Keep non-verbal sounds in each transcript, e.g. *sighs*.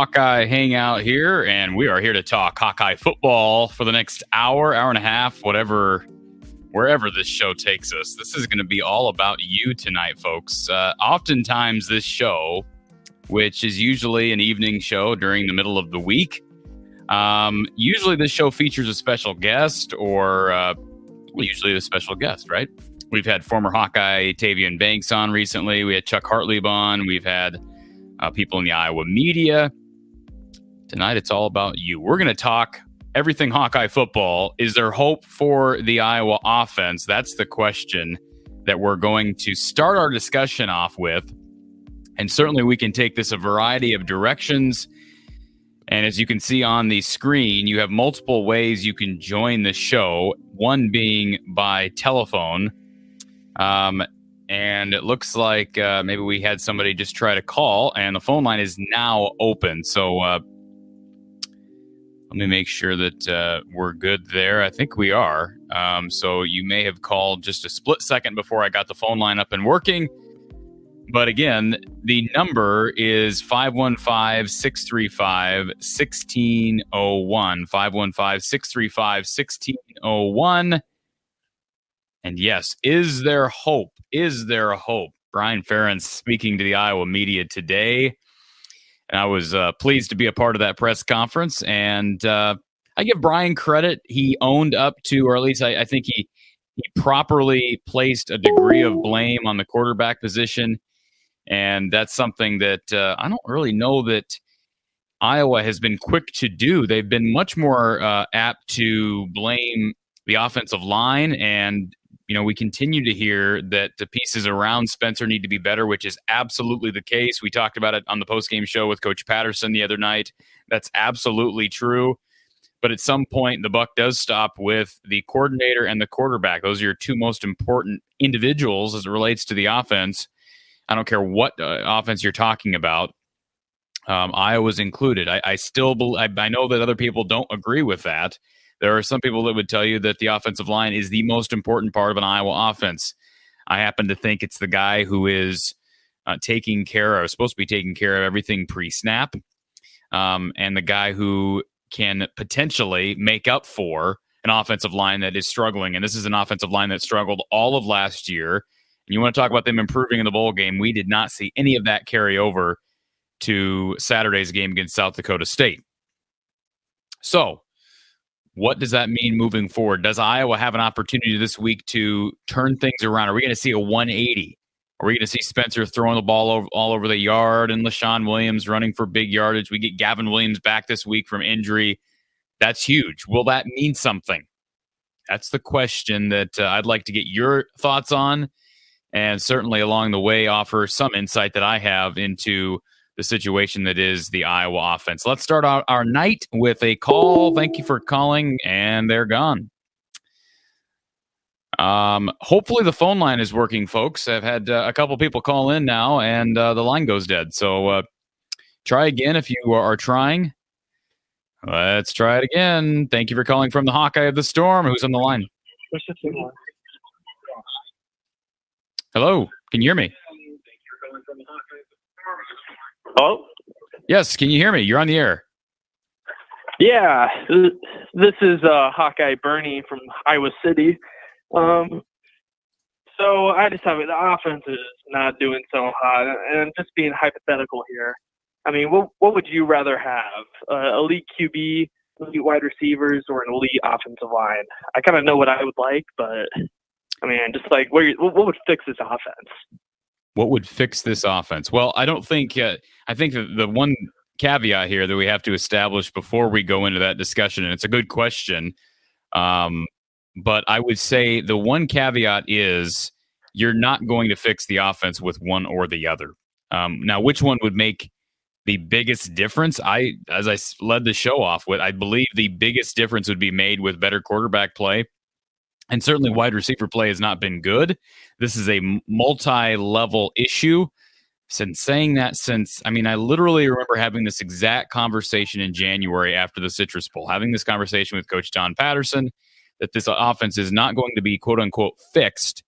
Hawkeye Hangout here, and we are here to talk Hawkeye football for the next hour, hour and a half, whatever, wherever this show takes us. This is going to be all about you tonight, folks. Uh, oftentimes, this show, which is usually an evening show during the middle of the week, um, usually this show features a special guest or uh, usually a special guest, right? We've had former Hawkeye Tavian Banks on recently. We had Chuck Hartlieb on. We've had uh, people in the Iowa media. Tonight, it's all about you. We're going to talk everything Hawkeye football. Is there hope for the Iowa offense? That's the question that we're going to start our discussion off with. And certainly, we can take this a variety of directions. And as you can see on the screen, you have multiple ways you can join the show, one being by telephone. Um, and it looks like uh, maybe we had somebody just try to call, and the phone line is now open. So uh, let me make sure that uh, we're good there. I think we are. Um, so you may have called just a split second before I got the phone line up and working. But again, the number is 515 635 1601. 515 635 1601. And yes, is there hope? Is there a hope? Brian Ferentz speaking to the Iowa media today. And I was uh, pleased to be a part of that press conference. And uh, I give Brian credit. He owned up to, or at least I, I think he, he properly placed a degree of blame on the quarterback position. And that's something that uh, I don't really know that Iowa has been quick to do. They've been much more uh, apt to blame the offensive line and you know, we continue to hear that the pieces around Spencer need to be better, which is absolutely the case. We talked about it on the postgame show with Coach Patterson the other night. That's absolutely true. But at some point, the buck does stop with the coordinator and the quarterback. Those are your two most important individuals as it relates to the offense. I don't care what uh, offense you're talking about. Um, Iowa's included. I, I still, be, I, I know that other people don't agree with that. There are some people that would tell you that the offensive line is the most important part of an Iowa offense. I happen to think it's the guy who is uh, taking care, of supposed to be taking care of everything pre-snap, um, and the guy who can potentially make up for an offensive line that is struggling. And this is an offensive line that struggled all of last year. And you want to talk about them improving in the bowl game? We did not see any of that carry over to Saturday's game against South Dakota State. So what does that mean moving forward? Does Iowa have an opportunity this week to turn things around? Are we going to see a 180? Are we going to see Spencer throwing the ball over, all over the yard and Leshon Williams running for big yardage? We get Gavin Williams back this week from injury. That's huge. Will that mean something? That's the question that uh, I'd like to get your thoughts on, and certainly along the way offer some insight that I have into the situation that is the Iowa offense. Let's start our, our night with a call. Thank you for calling, and they're gone. Um, hopefully the phone line is working, folks. I've had uh, a couple people call in now, and uh, the line goes dead. So uh, try again if you are trying. Let's try it again. Thank you for calling from the Hawkeye of the Storm. Who's on the line? Hello, can you hear me? Hello? Yes, can you hear me? You're on the air. Yeah, this is uh, Hawkeye Bernie from Iowa City. Um, so I just have. The offense is not doing so hot, and just being hypothetical here. I mean, what what would you rather have? Uh, elite QB, elite wide receivers, or an elite offensive line? I kind of know what I would like, but I mean, just like what what would fix this offense? What would fix this offense? Well, I don't think. Uh, I think the, the one caveat here that we have to establish before we go into that discussion, and it's a good question, um, but I would say the one caveat is you're not going to fix the offense with one or the other. Um, now, which one would make the biggest difference? I, as I led the show off with, I believe the biggest difference would be made with better quarterback play and certainly, wide receiver play has not been good. This is a multi level issue. Since saying that, since I mean, I literally remember having this exact conversation in January after the Citrus Bowl, having this conversation with Coach Don Patterson that this offense is not going to be quote unquote fixed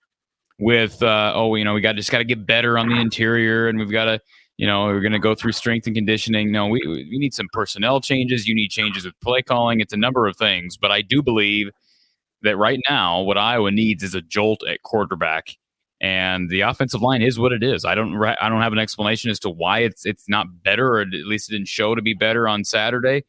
with, uh, oh, you know, we got just got to get better on the interior and we've got to, you know, we're going to go through strength and conditioning. No, we, we need some personnel changes. You need changes with play calling. It's a number of things. But I do believe that right now, what Iowa needs is a jolt at quarterback. And the offensive line is what it is. I don't. I don't have an explanation as to why it's it's not better, or at least it didn't show to be better on Saturday.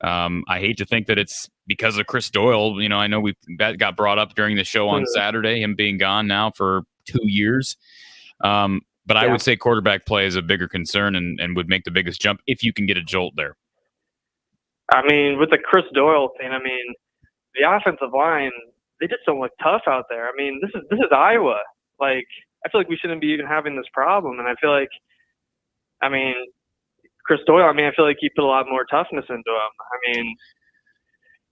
Um, I hate to think that it's because of Chris Doyle. You know, I know we got brought up during the show on Saturday, him being gone now for two years. Um, but yeah. I would say quarterback play is a bigger concern and, and would make the biggest jump if you can get a jolt there. I mean, with the Chris Doyle thing, I mean, the offensive line, they just don't look tough out there. I mean, this is this is Iowa. Like, I feel like we shouldn't be even having this problem. And I feel like, I mean, Chris Doyle, I mean, I feel like he put a lot more toughness into him. I mean,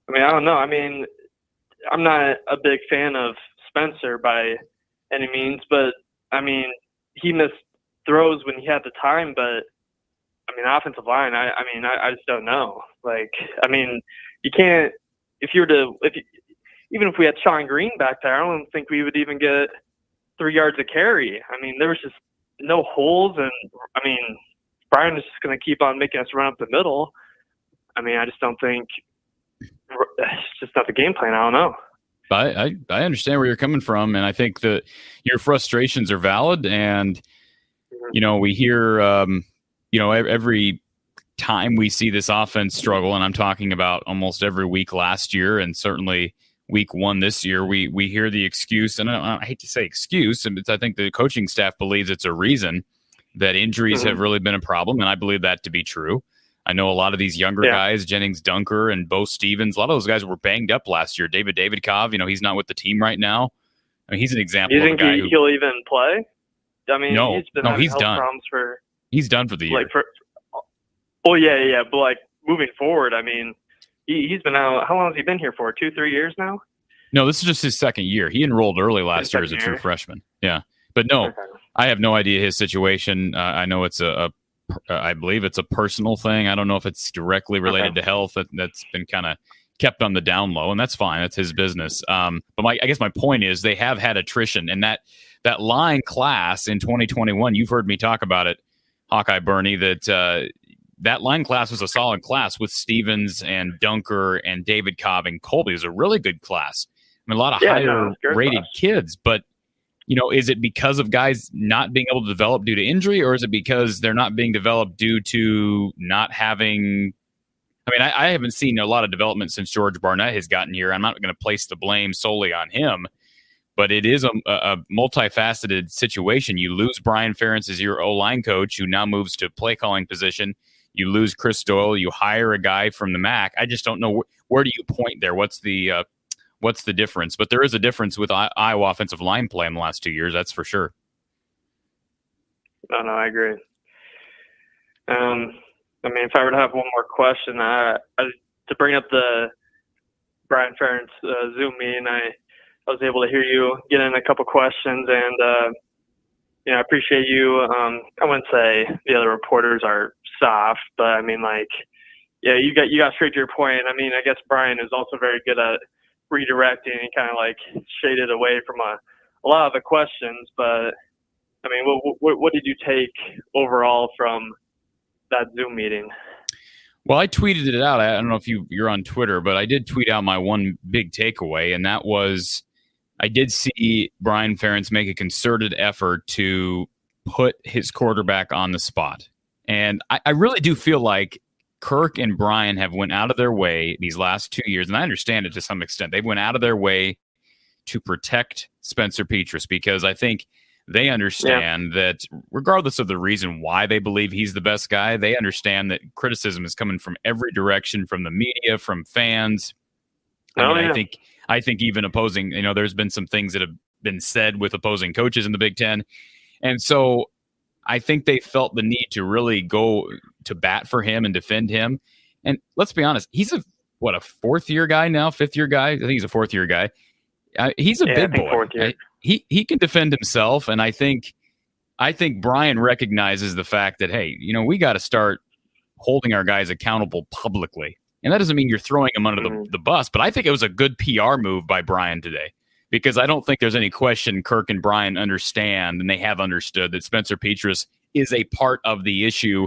I mean, I don't know. I mean, I'm not a big fan of Spencer by any means, but I mean, he missed throws when he had the time, but I mean, offensive line, I, I mean, I, I just don't know. Like, I mean, you can't, if you were to, if you, even if we had Sean Green back there, I don't think we would even get three yards of carry. I mean, there was just no holes, and I mean, Brian is just going to keep on making us run up the middle. I mean, I just don't think *sighs* it's just not the game plan. I don't know. I, I, I understand where you're coming from, and I think that your frustrations are valid. And you know, we hear, um, you know, every time we see this offense struggle, and I'm talking about almost every week last year, and certainly week one this year, we we hear the excuse, and I, I hate to say excuse, and I think the coaching staff believes it's a reason that injuries mm-hmm. have really been a problem, and I believe that to be true. I know a lot of these younger yeah. guys, Gennings Dunker and Beau Stephens, a lot of those guys were banged up last year. David Davidkov, you know, he's not with the team right now. I mean, he's an example. You think he, who, he'll even play? I mean, no, he's been no, he's done. For, he's done for the year. Like for, oh yeah, yeah, but like moving forward, I mean, he, has been out. How long has he been here for? Two, three years now. No, this is just his second year. He enrolled early last year as a true freshman. Yeah, but no, okay. I have no idea his situation. Uh, I know it's a, a uh, I believe it's a personal thing. I don't know if it's directly related okay. to health. That, has been kind of kept on the down low, and that's fine. That's his business. Um, but my, I guess my point is they have had attrition, and that that line class in 2021. You've heard me talk about it, Hawkeye Bernie. That uh, that line class was a solid class with Stephens and Dunker and Davidkov and Colby. It was a really good class. I mean, a lot of yeah, higher no, rated class. kids, but you know, is it because of guys not being able to develop due to injury, or is it because they're not being developed due to not having? I mean, I, I haven't seen a lot of development since George Barnett has gotten here. I'm not going to place the blame solely on him, but it is a, a multifaceted situation. You lose Brian Ferentz as your O line coach, who now moves to play calling position. You lose Chris Doyle. You hire a guy from the MAC. I just don't know wh- where do you point there. What's the uh, what's the difference? But there is a difference with I- Iowa offensive line play in the last two years. That's for sure. No, no, I agree. Um, I mean, if I were to have one more question, I, I to bring up the Brian Ferentz uh, Zoom meeting, I, I was able to hear you get in a couple questions, and uh, you know, I appreciate you. Um, I wouldn't say the other reporters are soft, but I mean, like, yeah, you got you got straight to your point. I mean, I guess Brian is also very good at redirecting and kind of like shaded away from a, a lot of the questions. But I mean, what, what, what did you take overall from that Zoom meeting? Well, I tweeted it out. I don't know if you you're on Twitter, but I did tweet out my one big takeaway, and that was I did see Brian Ferentz make a concerted effort to put his quarterback on the spot, and I, I really do feel like Kirk and Brian have went out of their way these last two years, and I understand it to some extent. They've went out of their way to protect Spencer Petras because I think they understand yeah. that regardless of the reason why they believe he's the best guy, they understand that criticism is coming from every direction, from the media, from fans. I, oh, mean, yeah. I think I think even opposing, you know, there's been some things that have been said with opposing coaches in the Big Ten. And so I think they felt the need to really go to bat for him and defend him. And let's be honest, he's a what a fourth year guy now, fifth year guy. I think he's a fourth year guy. Uh, he's a yeah, big boy. He he can defend himself, and I think I think Brian recognizes the fact that hey, you know, we got to start holding our guys accountable publicly. And that doesn't mean you're throwing them under mm-hmm. the, the bus, but I think it was a good PR move by Brian today because I don't think there's any question Kirk and Brian understand and they have understood that Spencer Petras is a part of the issue.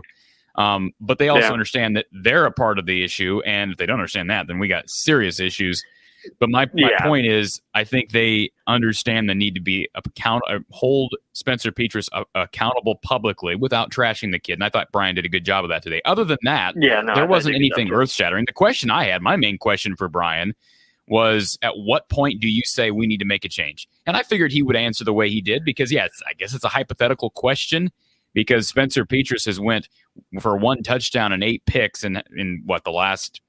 Um, but they also Yeah. understand that they're a part of the issue, and if they don't understand that, then we got serious issues. But my, my Yeah. point is, I think they understand the need to be account uh, hold Spencer Petras uh, accountable publicly without trashing the kid. And I thought Brian did a good job of that today. Other than that, Yeah, no, there wasn't anything earth shattering. The question I had, my main question for Brian, was at what point do you say we need to make a change? And I figured he would answer the way he did because, yeah, I guess it's a hypothetical question because Spencer Petras has went for one touchdown and eight picks in in what the last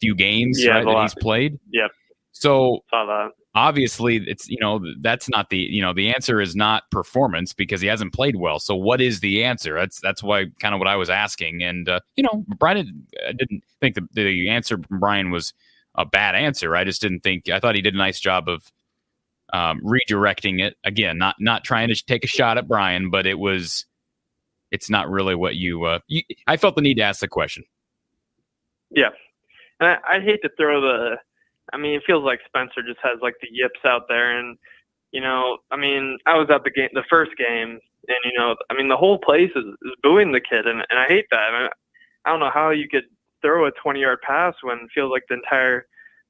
few games Yeah, right, that last- he's played. Yep. So obviously it's you know that's not the you know the answer is not performance because he hasn't played well so what is the answer that's that's why kind of what i was asking and uh, you know brian I didn't think the, the answer from brian was a bad answer i just didn't think i thought he did a nice job of um, redirecting it again not not trying to take a shot at brian but it was it's not really what you uh you, i felt the need to ask the question Yeah, and I, I'd hate to throw the. I mean, it feels like Spencer just has like the yips out there, and you know, I mean, I was at the game, the first game, and you know, I mean, the whole place is, is booing the kid, and and I hate that. I, mean, I don't know how you could throw a 20 yard pass when it feels like the entire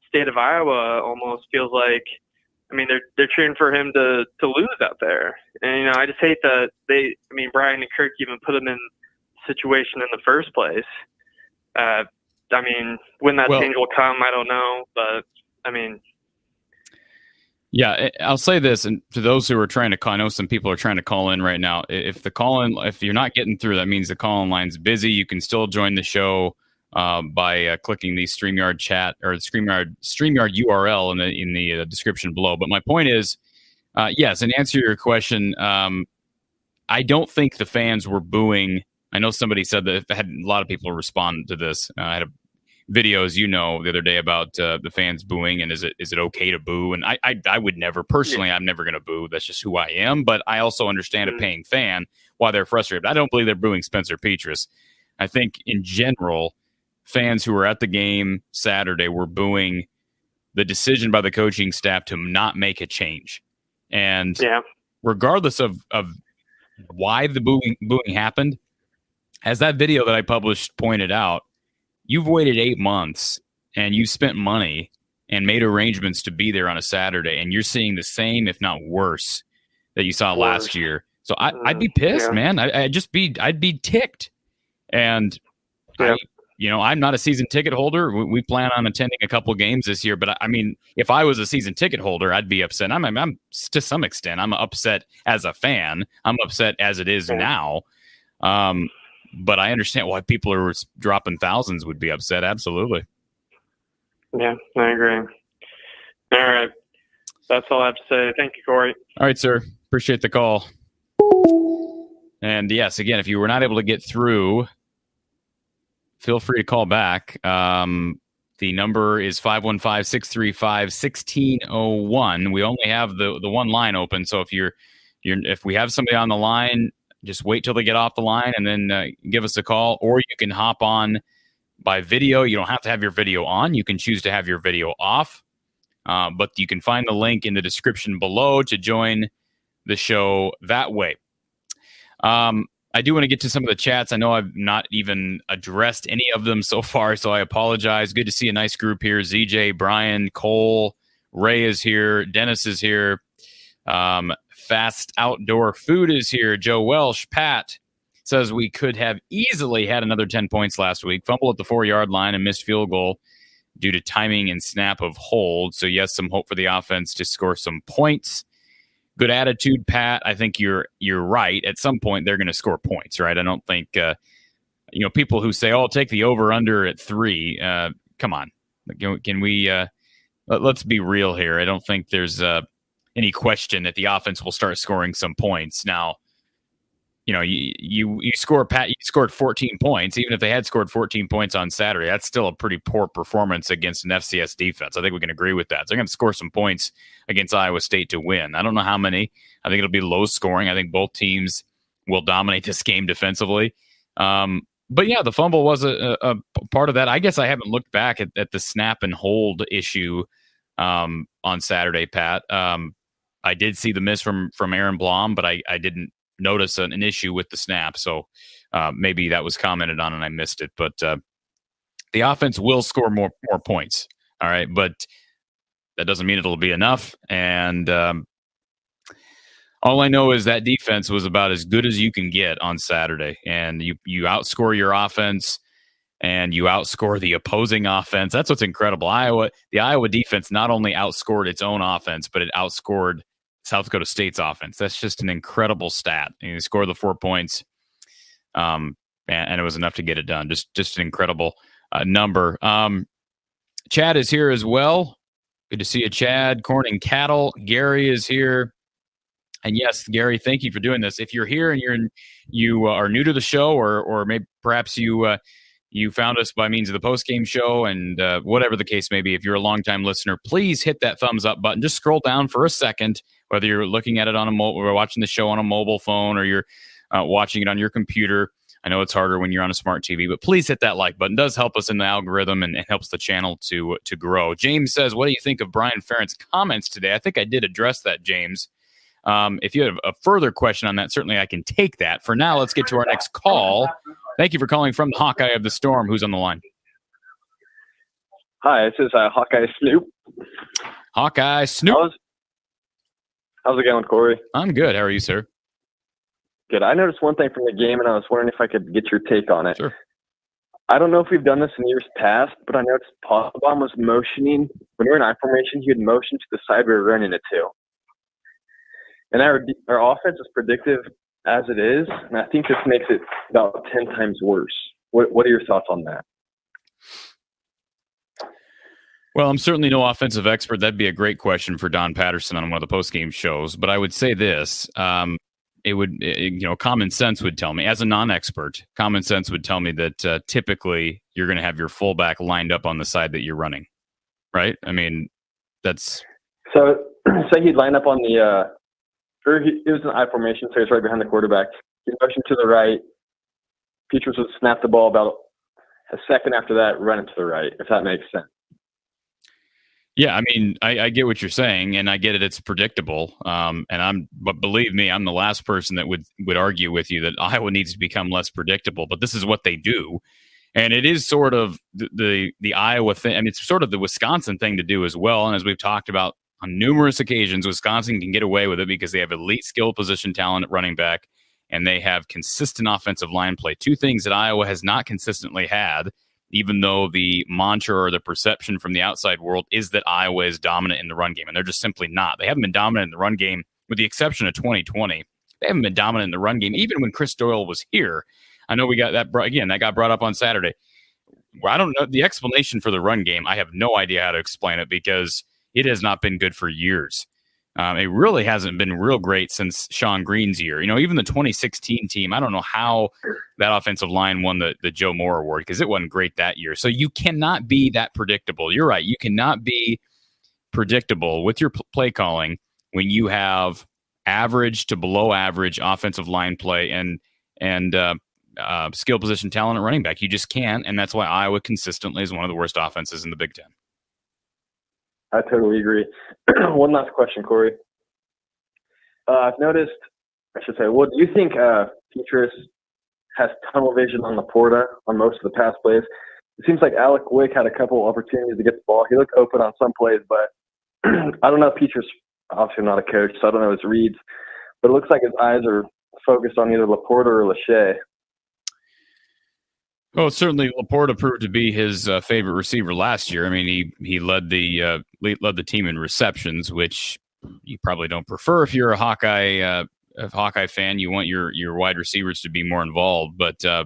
state of Iowa almost feels like. I mean, they're they're cheering for him to to lose out there, and you know, I just hate that they. I mean, Brian and Kirk even put him in situation in the first place. Uh, I mean, when that Well- change will come, I don't know, but I mean, Yeah, I'll say this, and to those who are trying to call, I know some people are trying to call in right now. If the call in, if you're not getting through, that means the call in line's busy. You can still join the show uh, by uh, clicking the Streamyard chat or the Streamyard Streamyard URL in the in the uh, description below. But my point is, uh, yes, and answer your question, um, I don't think the fans were booing. I know somebody said that I had a lot of people respond to this. Uh, I had a videos you know the other day about uh, the fans booing and is it is it okay to boo and I I, I would never personally I'm never going to boo that's just who I am but I also understand a Mhm. paying fan why they're frustrated I don't believe they're booing Spencer Petras I think in general fans who were at the game Saturday were booing the decision by the coaching staff to not make a change and yeah, regardless of of why the booing booing happened, as that video that I published pointed out, you've waited eight months and you spent money and made arrangements to be there on a Saturday, and you're seeing the same, if not worse, that you saw last year. So I, I'd be Mm, pissed, yeah. man. I, I'd just be, I'd be ticked. And Yeah. I, you know, I'm not a season ticket holder. We, we plan on attending a couple games this year, but I, I mean, if I was a season ticket holder, I'd be upset. I'm, I'm, I'm to some extent, I'm upset as a fan. I'm upset as it is now. Um, but I understand why people are dropping thousands would be upset. Absolutely. yeah, I agree. All right, that's all I have to say. Thank you, Corey. All right, sir. Appreciate the call. And yes, again, if you were not able to get through, feel free to call back. Um, the number is 515 635 1601. We only have the, the one line open. So if you're, you're, if we have somebody on the line, just wait till they get off the line and then uh, give us a call, or you can hop on by video. You don't have to have your video on. You can choose to have your video off. Uh, but you can find the link in the description below to join the show that way. Um, I do want to get to some of the chats. I know I've not even addressed any of them so far, so I apologize. Good to see a nice group here. ZJ, Brian, Cole, Ray is here, Dennis is here. Um, Fast Outdoor Food is here. Joe Welsh, Pat says we could have easily had another 10 points last week. Fumble at the four yard line and missed field goal due to timing and snap of hold. So, yes, some hope for the offense to score some points. Good attitude, Pat. I think you're you're right. At some point, they're going to score points, right? I don't think uh, you know people who say, "Oh, I'll take the over under at three. Uh, come on, can, we? Uh, let, us be real here. I don't think there's uh, any question that the offense will start scoring some points now you know, you you you score Pat, you scored 14 points. Even if they had scored 14 points on Saturday, that's still a pretty poor performance against an FCS defense. I think we can agree with that. So they're going to score some points against Iowa State to win. I don't know how many. I think it'll be low scoring. I think both teams will dominate this game defensively. Um, but yeah, the fumble was a, a, a, part of that. I guess I haven't looked back at, at the snap and hold issue um, on Saturday, Pat. Um, I did see the miss from from Aaron Blom, but I, I didn't notice an, an issue with the snap. So uh, maybe that was commented on and I missed it. But uh, the offense will score more more points. All right, but that doesn't mean it'll be enough. And um, all I know is that defense was about as good as you can get on Saturday, and you you outscore your offense and you outscore the opposing offense. That's what's incredible. Iowa, the Iowa defense not only outscored its own offense, but it outscored South Dakota State's offense. That's just an incredible stat. You score the four points, um, and, and, it was enough to get it done. Just just an incredible uh, number. Um, Chad is here as well. Good to see you, Chad. Corn and Cattle. Gary is here. And yes, Gary, thank you for doing this. If you're here and you're in, you uh, are new to the show, or or maybe perhaps you uh, you found us by means of the post game show, and uh, whatever the case may be, if you're a longtime listener, please hit that thumbs up button. Just scroll down for a second, whether you're looking at it on a mobile, or watching the show on a mobile phone, or you're uh, watching it on your computer. I know it's harder when you're on a smart TV, but please hit that like button. It does help us in the algorithm and it helps the channel to to grow. James says, "What do you think of Brian Ferentz' comments today?" I think I did address that, James. Um, if you have a further question on that, certainly I can take that. For now, let's get to our next call. Thank you for calling from the Hawkeye of the Storm. Who's on the line? Hi, this is uh, Hawkeye Snoop. Hawkeye Snoop. How's, how's it going, Corey? I'm good. How are you, sir? Good. I noticed one thing from the game, and I was wondering if I could get your take on it. Sure. I don't know if we've done this in years past, but I noticed Pottebaum was motioning when we were in I formation. He would motion to the side we were running it to, and our our offense is predictive as it is, and I think this makes it about ten times worse. What What are your thoughts on that? Well, I'm certainly no offensive expert. That'd be a great question for Don Patterson on one of the post game shows. But I would say this: um, it would, it, you know, common sense would tell me, as a non-expert, common sense would tell me that uh, typically you're going to have your fullback lined up on the side that you're running, right? I mean, that's so. *clears throat* Say he'd line up on the, uh, or he, it was an I formation, so he's right behind the quarterback. He motioned to the right. Petras would snap the ball about a second after that, run it to the right, if that makes sense. Yeah, I mean, I, I, get what you're saying, and I get it. It's predictable, um, and I'm. But believe me, I'm the last person that would would argue with you that *laughs* Iowa needs to become less predictable. But this is what they do, and it is sort of the the, the Iowa thing. I mean, it's sort of the Wisconsin thing to do as well. And as we've talked about on numerous occasions, Wisconsin can get away with it because they have elite skill position talent at running back, and they have consistent offensive line play. Two things that Iowa has not consistently had even though the mantra or the perception from the outside world is that Iowa is dominant in the run game. And they're just simply not. They haven't been dominant in the run game, with the exception of 2020. They haven't been dominant in the run game, even when Chris Doyle was here. I know we got that, again, that got brought up on Saturday. I don't know the explanation for the run game. I have no idea how to explain it because it has not been good for years. Um, it really hasn't been real great since Sean Green's year. You know, even the 2016 team, I don't know how that offensive line won the, the Joe Moore Award because it wasn't great that year. So you cannot be that predictable. You're right. You cannot be predictable with your play calling when you have average to below average offensive line play and and uh, uh, skill position talent at running back. You just can't, and that's why Iowa consistently is one of the worst offenses in the Big Ten. I totally agree. *clears throat* One last question, Corey. Uh, I've noticed, I should say, well, do you think uh, has tunnel vision on LaPorta on most of the pass plays? It seems like Alec Wick had a couple opportunities to get the ball. He looked open on some plays, but *clears throat* I don't know. Petras, obviously not a coach, so I don't know his reads, but it looks like his eyes are focused on either LaPorta or Lachey. Well, certainly Laporta proved to be his uh, favorite receiver last year. I mean, he he led the uh, led the team in receptions, which you probably don't prefer if you're a Hawkeye uh, a Hawkeye fan. You want your your wide receivers to be more involved, but uh,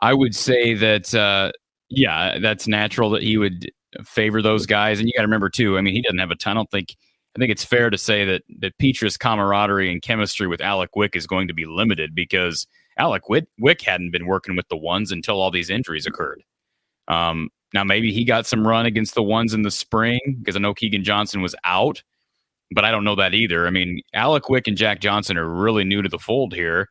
I would say that uh, yeah, that's natural that he would favor those guys. And you got to remember too. I mean, he doesn't have a ton. I don't think. I think it's fair to say that that Petras' camaraderie and chemistry with Alec Wick is going to be limited because Alec Wick, hadn't been working with the ones until all these injuries occurred. Um, now maybe he got some run against the ones in the spring because I know Keagan Johnson was out, but I don't know that either. I mean, Alec Wick and Jack Johnson are really new to the fold here,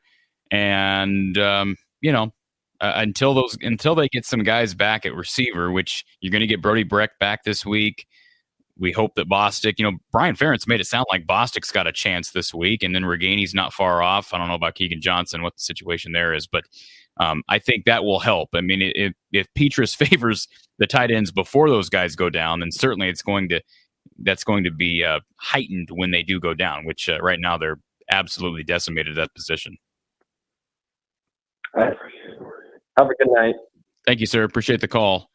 and um, you know, uh, until those until they get some guys back at receiver, which you're going to get Brody Brecht back this week. We hope that Bostic, you know, Brian Ferentz made it sound like Bostic's got a chance this week, and then Ragaini's not far off. I don't know about Keagan Johnson, what the situation there is, but um, I think that will help. I mean, if, if Petras *laughs* favors the tight ends before those guys go down, then certainly it's going to that's going to be uh, heightened when they do go down. Which uh, right now they're absolutely decimated at that position. Have a good night. Thank you, sir. Appreciate the call.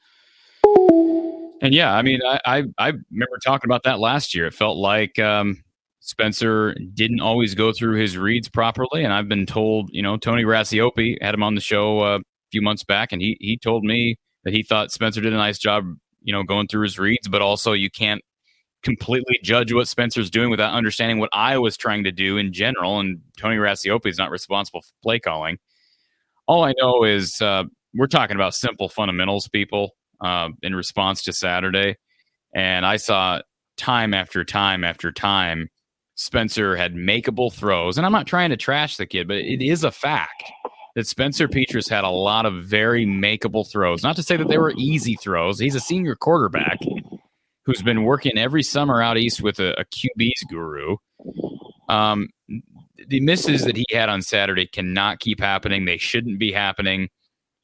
And yeah, I mean, I, I, I remember talking about that last year. It felt like um, Spencer didn't always go through his reads properly, and I've been told, you know, Tony Racioppi had him on the show uh, a few months back, and he he told me that he thought Spencer did a nice job, you know, going through his reads, but also you can't completely judge what Spencer's doing without understanding what I was trying to do in general. And Tony Racioppi is not responsible for play calling. All I know is uh, we're talking about simple fundamentals, people, uh, in response to Saturday. And I saw time after time after time Spencer had makeable throws. And I'm not trying to trash the kid, but it is a fact that Spencer Petras had a lot of very makeable throws. Not to say that they were easy throws. He's a senior quarterback who's been working every summer out east with a, a QB's guru. Um, the misses that he had on Saturday cannot keep happening. They shouldn't be happening.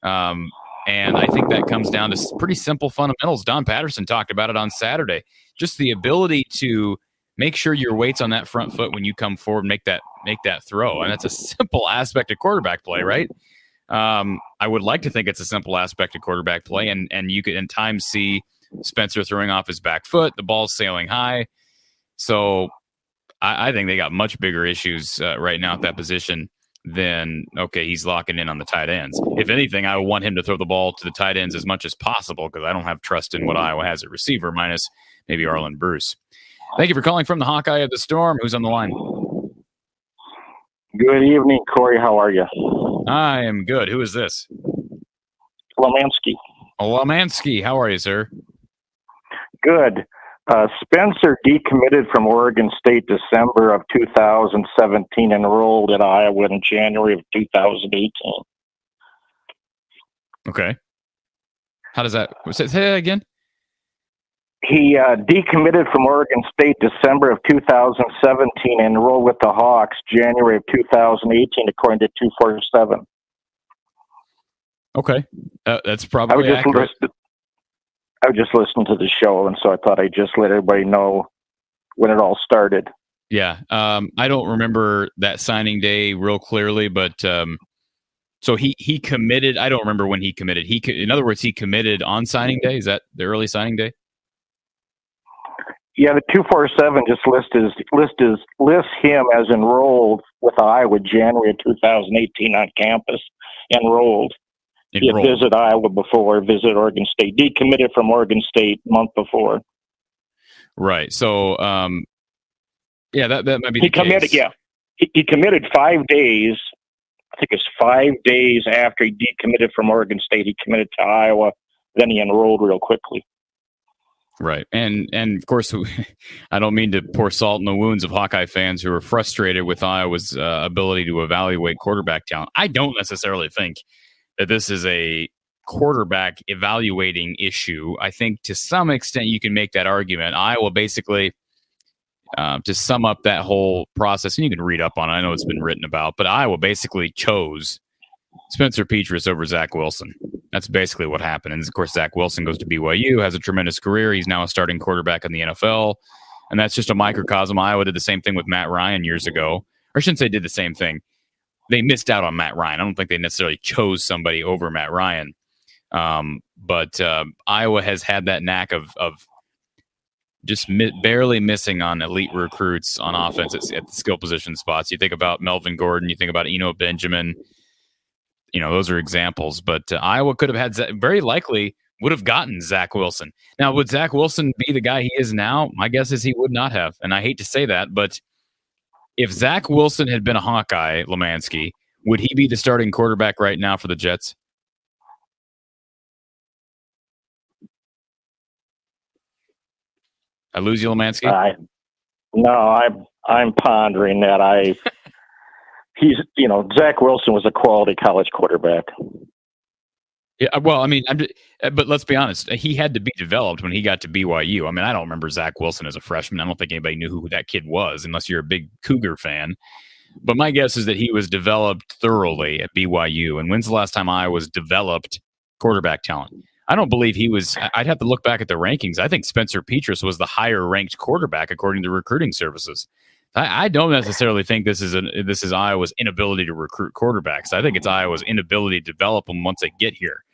Um, and I think that comes down to pretty simple fundamentals. Don Patterson talked about it on Saturday. Just the ability to make sure your weight's on that front foot when you come forward and make that make that throw and that's a simple *laughs* aspect of quarterback play right um, i would like to think it's a simple aspect of quarterback play and and you could in times see spencer throwing off his back foot the ball's sailing high so i, I think they got much bigger issues uh, right now at that position than okay he's locking in on the tight ends if anything i want him to throw the ball to the tight ends as much as possible because i don't have trust in what iowa has at receiver minus maybe arland bruce Thank you for calling from the Hawkeye of the Storm. Who's on the line? Good evening, Corey. How are you? I am good. Who is this? Lemansky. Lemansky. How are you, sir? Good. Uh, Spencer decommitted from Oregon State December of 2017, and enrolled at Iowa in January of 2018. Okay. How does that say that again? He uh, decommitted from Oregon State December of 2017 and enrolled with the Hawks January of 2018, according to 247. Okay, uh, that's probably accurate. Listen, I was just listening to the show, and so I thought I'd just let everybody know when it all started. Yeah, um, I don't remember that signing day real clearly, but um, so he he committed. I don't remember when he committed. He, in other words, he committed on signing day. Is that the early signing day? Yeah, the two four seven just list is list is lists him as enrolled with Iowa January of 2018 on campus. Enrolled. He had visited Iowa before, visit Oregon State, decommitted from Oregon State month before. Right. So, um, yeah, that that might be. He committed. Yeah, he, he committed five days. I think it's five days after he decommitted from Oregon State. He committed to Iowa. Then he enrolled real quickly. Right. And and of course *laughs* I don't mean to pour salt in the wounds of Hawkeye fans who are frustrated with Iowa's uh, ability to evaluate quarterback talent. I don't necessarily think that this is a quarterback evaluating issue. I think to some extent you can make that argument. Iowa basically uh, to sum up that whole process, and you can read up on it. I know it's been written about, but Iowa basically chose Spencer Petras over Zach Wilson. That's basically what happened. And of course, Zach Wilson goes to BYU, has a tremendous career. He's now a starting quarterback in the NFL. And that's just a microcosm. Iowa did the same thing with Matt Ryan years ago. Or I shouldn't say did the same thing. They missed out on Matt Ryan. I don't think they necessarily chose somebody over Matt Ryan. Um, but uh, Iowa has had that knack of, of just mi- barely missing on elite recruits on offense at, at the skill position spots. You think about Melvin Gordon, you think about Eno Benjamin you know, those are examples. But uh, Iowa could have had very likely would have gotten Zach Wilson. Now, would Zach Wilson be the guy he is now? My guess is he would not have. And I hate to say that, but if Zach Wilson had been a Hawkeye, Lemansky, would he be the starting quarterback right now for the Jets? I lose you, Lemansky. I, no, I'm I'm pondering that. I *laughs* he's you know Zach Wilson was a quality college quarterback. Yeah, well, I mean, just, uh, but let's be honest. He had to be developed when he got to BYU. I mean, I don't remember Zach Wilson as a freshman. I don't think anybody knew who that kid was, unless you're a big Cougar fan. But my guess is that he was developed thoroughly at BYU. And when's the last time I was developed quarterback talent? I don't believe he was. I'd have to look back at the rankings. I think Spencer Petras was the higher ranked quarterback according to recruiting services. I, I, don't necessarily think this is a this is Iowa's inability to recruit quarterbacks. I think it's Iowa's inability to develop them once they get here.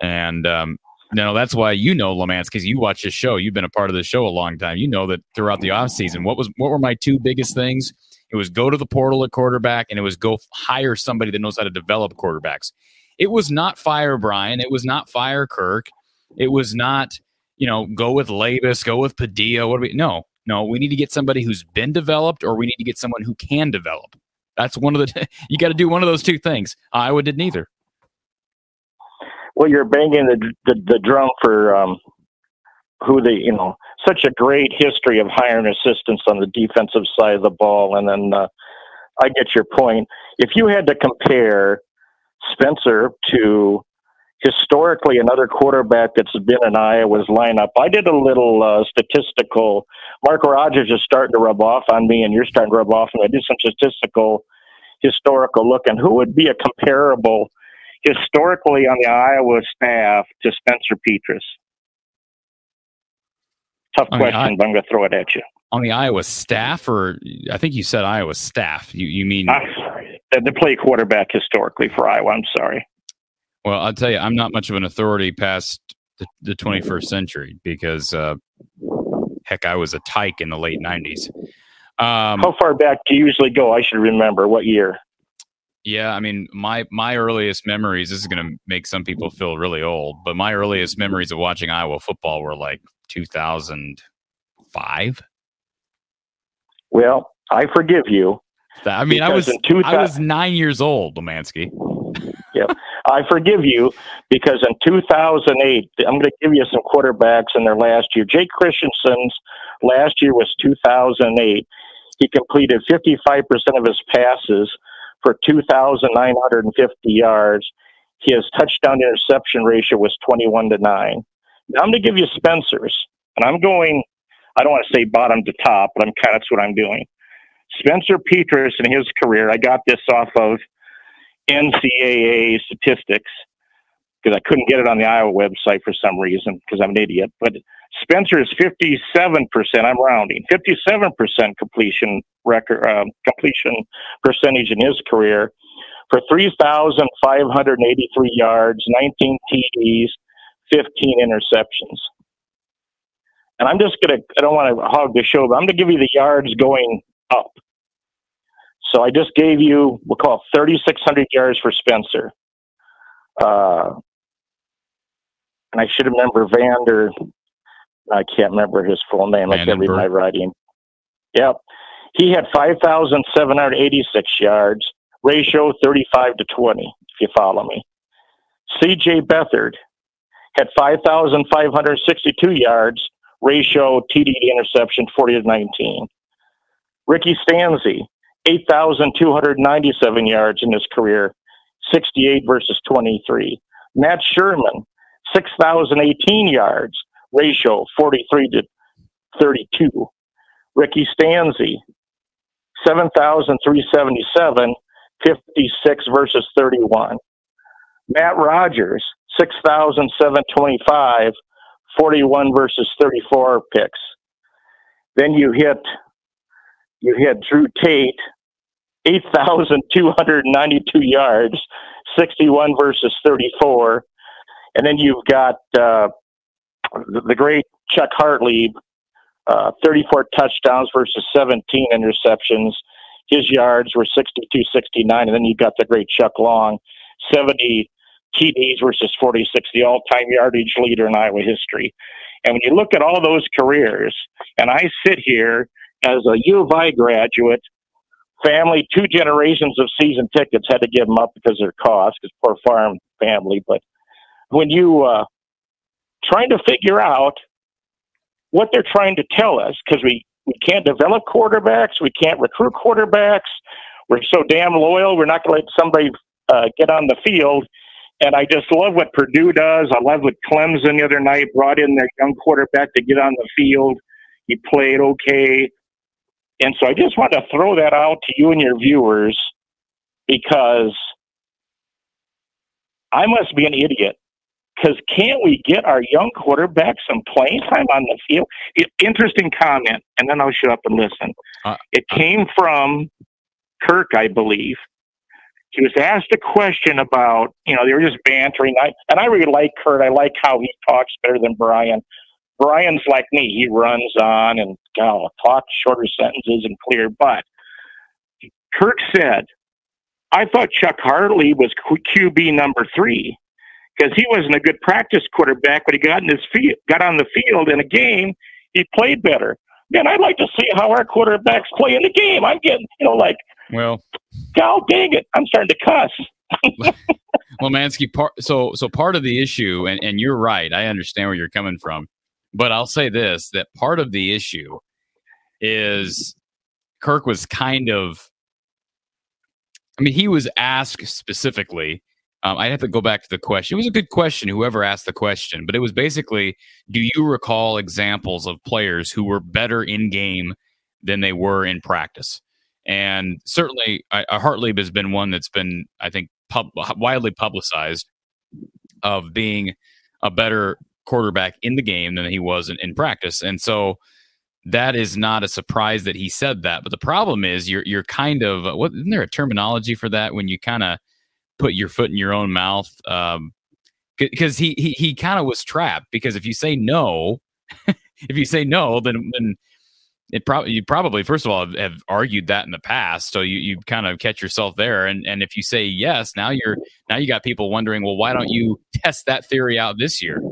And um, know, that's why you know Lamance because you watch this show. You've been a part of the show a long time. You know that throughout the offseason, what was what were my two biggest things? It was go to the portal at quarterback, and it was go hire somebody that knows how to develop quarterbacks. It was not fire Brian. It was not fire Kirk. It was not, you know, go with Labas, go with Padilla. What do we? No, no. We need to get somebody who's been developed, or we need to get someone who can develop. That's one of the. *laughs* you got to do one of those two things. Iowa did neither well, you're banging the the, the drum for um, who the you know such a great history of hiring assistants on the defensive side of the ball, and then uh, I get your point. If you had to compare Spencer to historically another quarterback that's been in Iowa's lineup, I did a little uh, statistical. Mark Rogers is starting to rub off on me, and you're starting to rub off on me. I did some statistical historical look, and who would be a comparable historically on the Iowa staff to Spencer Petras? Tough question, I, but I'm going to throw it at you. On the Iowa staff, or I think you said Iowa staff. You you mean? I'm. The play quarterback historically for Iowa. I'm sorry. Well, I'll tell you, I'm not much of an authority past the, the 21st century because, uh, heck, I was a tyke in the late 90s. Um, How far back do you usually go? I should remember. What year? Yeah, I mean, my my earliest memories. This is going to make some people feel really old, but my earliest memories of watching Iowa football were like 2005. Well, I forgive you. I mean, I was I was nine years old, Domansky. yep, I forgive you because in 2008, I'm going to give you some quarterbacks in their last year. Jake Christensen's last year was 2008. He completed 55% of his passes for 2,950 yards. His touchdown interception ratio was 21 to 9. Now I'm going to give you Spencer's, and I'm going, I don't want to say bottom to top, but I'm kind of that's what I'm doing. Spencer Petras in his career, I got this off of NCAA statistics because I couldn't get it on the Iowa website for some reason because I'm an idiot. But Spencer is 57%, I'm rounding, 57% completion record, uh, completion percentage in his career for 3,583 yards, 19 TDs, 15 interceptions. And I'm just to, I don't want to hog the show, but I'm to give you the yards going up. So I just gave you, we'll call it 3,600 yards for Spencer. Uh, and I should remember Vander. I can't remember his full name. I can't read my writing. Yep. He had 5,786 yards, ratio 35 to 20, if you follow me. CJ Beathard had 5,562 yards, ratio TD interception 40 to 19. Ricky Stanzi, 8,297 yards in his career, 68 versus 23. Matt Sherman, 6,018 yards, ratio 43 to 32. Ricky Stanzi, 7,377, 56 versus 31. Matt Rodgers, 6,725, 41 versus 34 picks. Then you hit you hit Drew Tate, 8,292 yards, 61 versus 34. And then you've got uh, the, great Chuck Hartlieb, uh, 34 touchdowns versus 17 interceptions. His yards were 62 69. And then you've got the great Chuck Long, 70 TDs versus 46, the all time yardage leader in Iowa history. And when you look at all those careers, and I sit here as a U of I graduate, family, two generations of season tickets had to give them up because of their cost, because poor farm family. But when you uh, trying to figure out what they're trying to tell us, because we we can't develop quarterbacks, we can't recruit quarterbacks, we're so damn loyal, we're not going to let somebody uh, get on the field And I just love what Purdue does. I love what Clemson the other night brought in their young quarterback to get on the field. He played okay. And so I just want to throw that out to you and your viewers because I must be an idiot. Because can't we get our young quarterback some playing time on the field? It, interesting comment, and then I'll shut up and listen. Uh, it uh, came from Kirk, I believe. He was asked a question about, you know, they were just bantering. I, and I really like Kurt. I like how he talks better than Brian. Brian's like me. He runs on and you know, talks shorter sentences and clear. But Kirk said, I thought Chuck Hartlieb was QB number three because he wasn't a good practice quarterback, but he got in his field, got on the field in a game, he played better. Man, I'd like to see how our quarterbacks play in the game. I'm getting, you know, like, well, God dang it, I'm starting to cuss. *laughs* well, Mansky, part so so part of the issue, and, and you're right. I understand where you're coming from, but I'll say this: that part of the issue is Kirk was kind of I mean, he was asked specifically. Um, I'd have to go back to the question. It was a good question, whoever asked the question, but it was basically Do you recall examples of players who were better in game than they were in practice? And certainly, I, Hartlieb has been one that's been, I think, pub, widely publicized of being a better quarterback in the game than he was in, in practice. And so, that is not a surprise that he said that. But the problem is you're you're kind of what isn't there a terminology for that when you kind of put your foot in your own mouth? Um, because he he he kind of was trapped because if you say no, *laughs* if you say no, then then it probably you probably first of all have, have, argued that in the past, so you you kind of catch yourself there. And and if you say yes, now you're now you got people wondering, well, why don't you *laughs* test that theory out this year?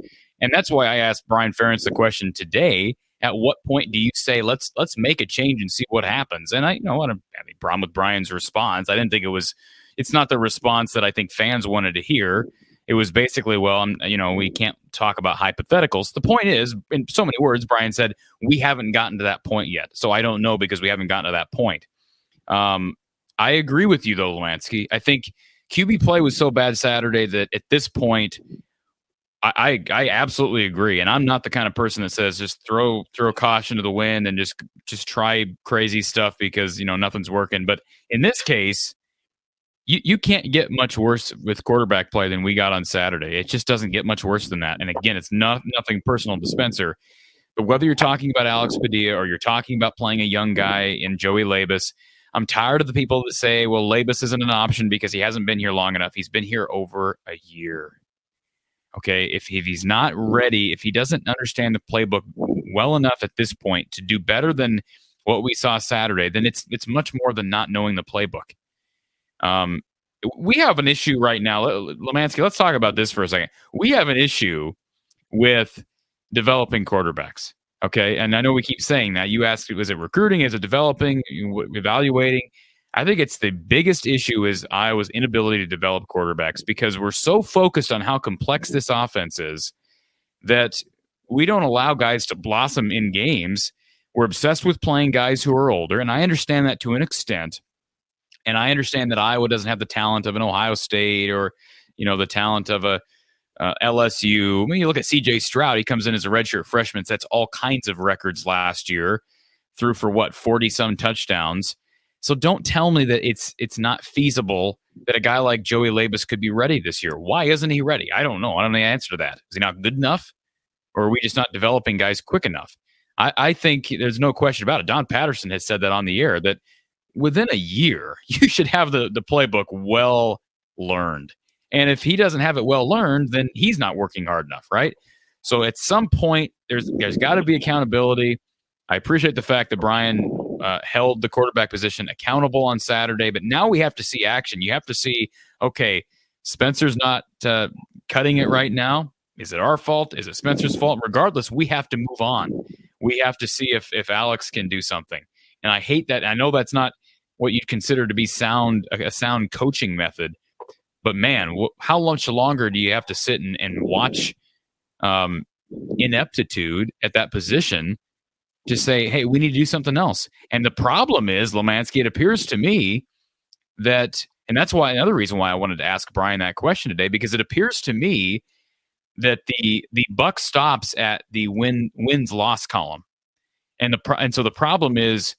And that's why I asked Brian Ferentz the question today at what point do you say let's let's make a change and see what happens? And I you know I don't have any problem with Brian's response. I didn't think it was it's not the response that I think fans wanted to hear. It was basically, well, I'm, you know, we can't talk about hypotheticals. The point is, in so many words, Brian said, we haven't gotten to that point yet. So I don't know because we haven't gotten to that point. Um, I agree with you, though, Lemansky. I think QB play was so bad Saturday that at this point, I, I absolutely agree, and I'm not the kind of person that says just throw throw caution to the wind and just just try crazy stuff because you know nothing's working. But in this case, you you can't get much worse with quarterback play than we got on Saturday. It just doesn't get much worse than that. And again, it's not nothing personal to Spencer, but whether you're talking about Alex Padilla or you're talking about playing a young guy in Joey Labas, I'm tired of the people that say, "Well, Labas isn't an option because he hasn't been here long enough. He's been here over a year." Okay, if, if he's not ready, if he doesn't understand the playbook well enough at this point to do better than what we saw Saturday, then it's it's much more than not knowing the playbook. Um, we have an issue right now, Lemansky, Let's talk about this for a second. We have an issue with developing quarterbacks. Okay, and I know we keep saying that. You asked, was it recruiting? Is it developing? Evaluating? I think it's the biggest issue is Iowa's inability to develop quarterbacks because we're so focused on how complex this offense is that we don't allow guys to blossom in games. We're obsessed with playing guys who are older, and I understand that to an extent. And I understand that Iowa doesn't have the talent of an Ohio State or, you know, the talent of a uh, LSU. When you look at C.J. Stroud, he comes in as a redshirt freshman, sets all kinds of records last year, threw for what forty some touchdowns. So don't tell me that it's it's not feasible that a guy like Joey Labas could be ready this year. Why isn't he ready? I don't know. I don't know the answer to that. Is he not good enough? Or are we just not developing guys quick enough? I, I think there's no question about it. Don Patterson has said that on the air that within a year, *laughs* you should have the, the playbook well learned. And if he doesn't have it well learned, then he's not working hard enough, right? So at some point, there's there's got to be accountability. I appreciate the fact that Brian uh, held the quarterback position accountable on Saturday, but now we have to see action. You have to see, okay, Spencer's not uh, cutting it right now. Is it our fault? Is it Spencer's fault? Regardless, we have to move on. We have to see if if Alex can do something. And I hate that. I know that's not what you'd consider to be sound a, sound coaching method, but man, wh- how much longer do you have to sit and, and watch um, ineptitude at that position to say, hey, we need to do something else. And the problem is, Lemansky, it appears to me that And that's why another reason why I wanted to ask Brian that question today because it appears to me that the the buck stops at the win wins loss column, and the pro- and so the problem is,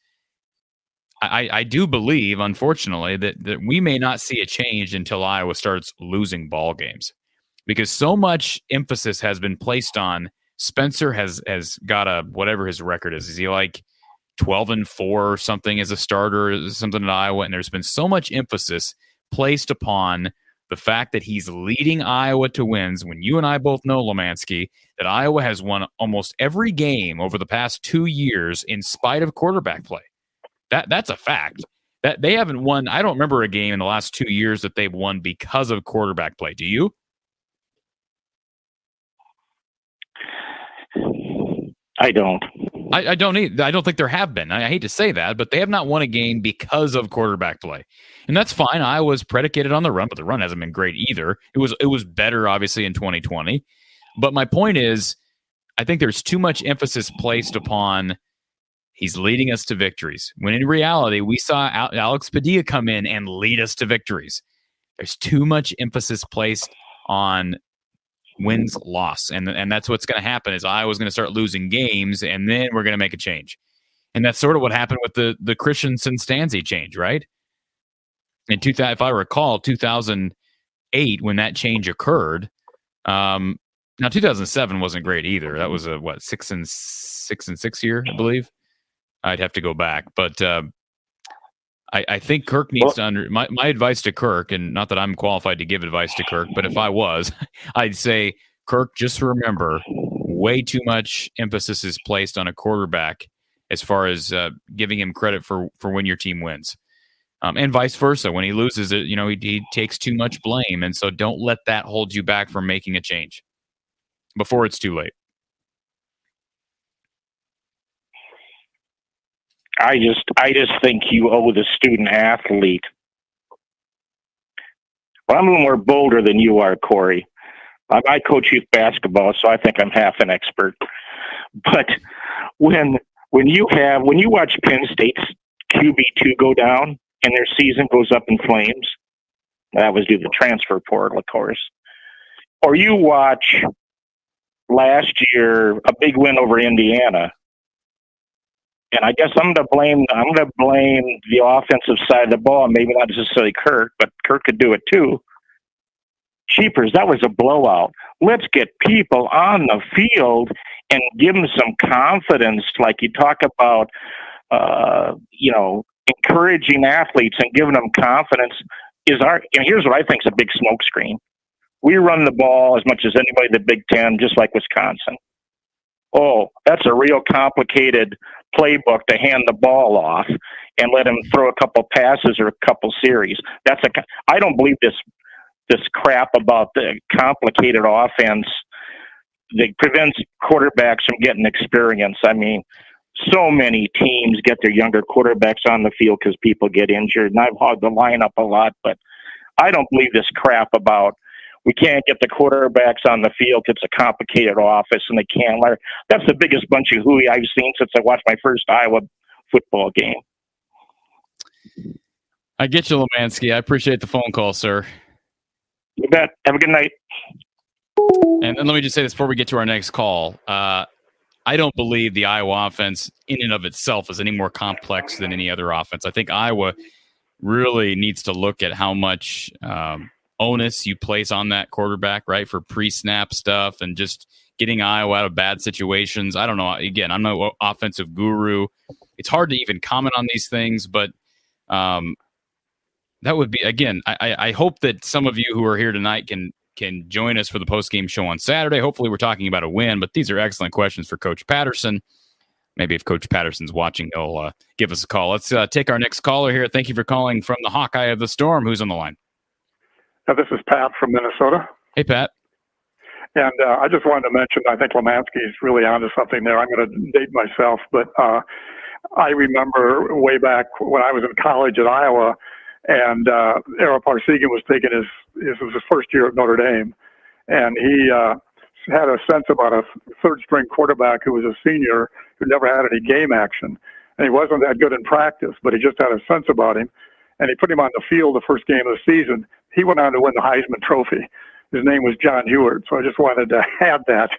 I I do believe unfortunately that that we may not see a change until Iowa starts losing ball games, because so much emphasis has been placed on Spencer has has got a whatever his record is. Is he like 12 and 4 or something as a starter, something at Iowa. And there's been so much emphasis placed upon the fact that he's leading Iowa to wins when you and I both know, Lemansky, that Iowa has won almost every game over the past two years in spite of quarterback play. That that's a fact. That they haven't won. I don't remember a game in the last two years that they've won because of quarterback play. Do you? I don't. I, I don't need. I don't think there have been. I, I, hate to say that, but they have not won a game because of quarterback play, and that's fine. I was predicated on the run, but the run hasn't been great either. It was it was better, obviously, in 2020. But my point is, I think there's too much emphasis placed upon he's leading us to victories. When in reality, we saw Alex Padilla come in and lead us to victories. There's too much emphasis placed on wins loss and and that's what's going to happen is Iowa's going to start losing games and then we're going to make a change and that's sort of what happened with the the Christensen Stanzi change right in 2000 if I recall 2008 when that change occurred um now 2007 wasn't great either that was a what six and six and six year I believe I'd have to go back but uh, I, I think Kirk needs well, to under my, my advice to Kirk, and not that I'm qualified to give advice to Kirk, but if I was, *laughs* I'd say, Kirk, just remember way too much emphasis is placed on a quarterback as far as uh, giving him credit for for when your team wins. Um, and vice versa. When he loses it, you know, he, he takes too much blame. And so don't let that hold you back from making a change before it's too late. I just I just think you owe the student athlete. Well, I'm a little more bolder than you are, Corey. I, I coach youth basketball, so I think I'm half an expert. But when when you have when you watch Penn State's QB two go down and their season goes up in flames, that was due to the transfer portal, of course. Or you watch last year a big win over Indiana and I guess I'm going to blame I'm going to blame the offensive side of the ball. Maybe not necessarily Kirk, but Kirk could do it too. Cheapers, that was a blowout. Let's get people on the field and give them some confidence. Like you talk about, uh, you know, encouraging athletes and giving them confidence is our. And here's what I think is a big smokescreen. We run the ball as much as anybody in the Big Ten, just like Wisconsin. Oh, that's a real complicated playbook to hand the ball off and let him throw a couple passes or a couple series. That's a. I don't believe this this crap about the complicated offense that prevents quarterbacks from getting experience. I mean, so many teams get their younger quarterbacks on the field because people get injured, and I've hogged the lineup a lot, but I don't believe this crap about we can't get the quarterbacks on the field. It's a complicated office, and they can't learn. That's the biggest bunch of hooey I've seen since I watched my first Iowa football game. I get you, Lemansky. I appreciate the phone call, sir. You bet. Have a good night. And then let me just say this before we get to our next call. Uh, I don't believe the Iowa offense, in and of itself, is any more complex than any other offense. I think Iowa really needs to look at how much um, onus you place on that quarterback, right, for pre-snap stuff and just getting Iowa out of bad situations. I don't know. Again, I'm no offensive guru. It's hard to even comment on these things, but um, that would be again. I, I hope that some of you who are here tonight can can join us for the post game show on Saturday. Hopefully, we're talking about a win. But these are excellent questions for Coach Patterson. Maybe if Coach Patterson's watching, he'll uh, give us a call. Let's uh, take our next caller here. Thank you for calling from the Hawkeye of the Storm. Who's on the line? Uh, this is Pat from Minnesota. Hey, Pat. And uh, I just wanted to mention, I think Lemansky is really onto something there. I'm going to date myself, but uh, I remember way back when I was in college at Iowa, and uh, Ara Parseghian was taking his, his, was his first year at Notre Dame, and he uh, had a sense about a third string quarterback who was a senior who never had any game action. And he wasn't that good in practice, but he just had a sense about him. And he put him on the field the first game of the season. He went on to win the Heisman Trophy. His name was John Huarte. So I just wanted to *laughs* add that.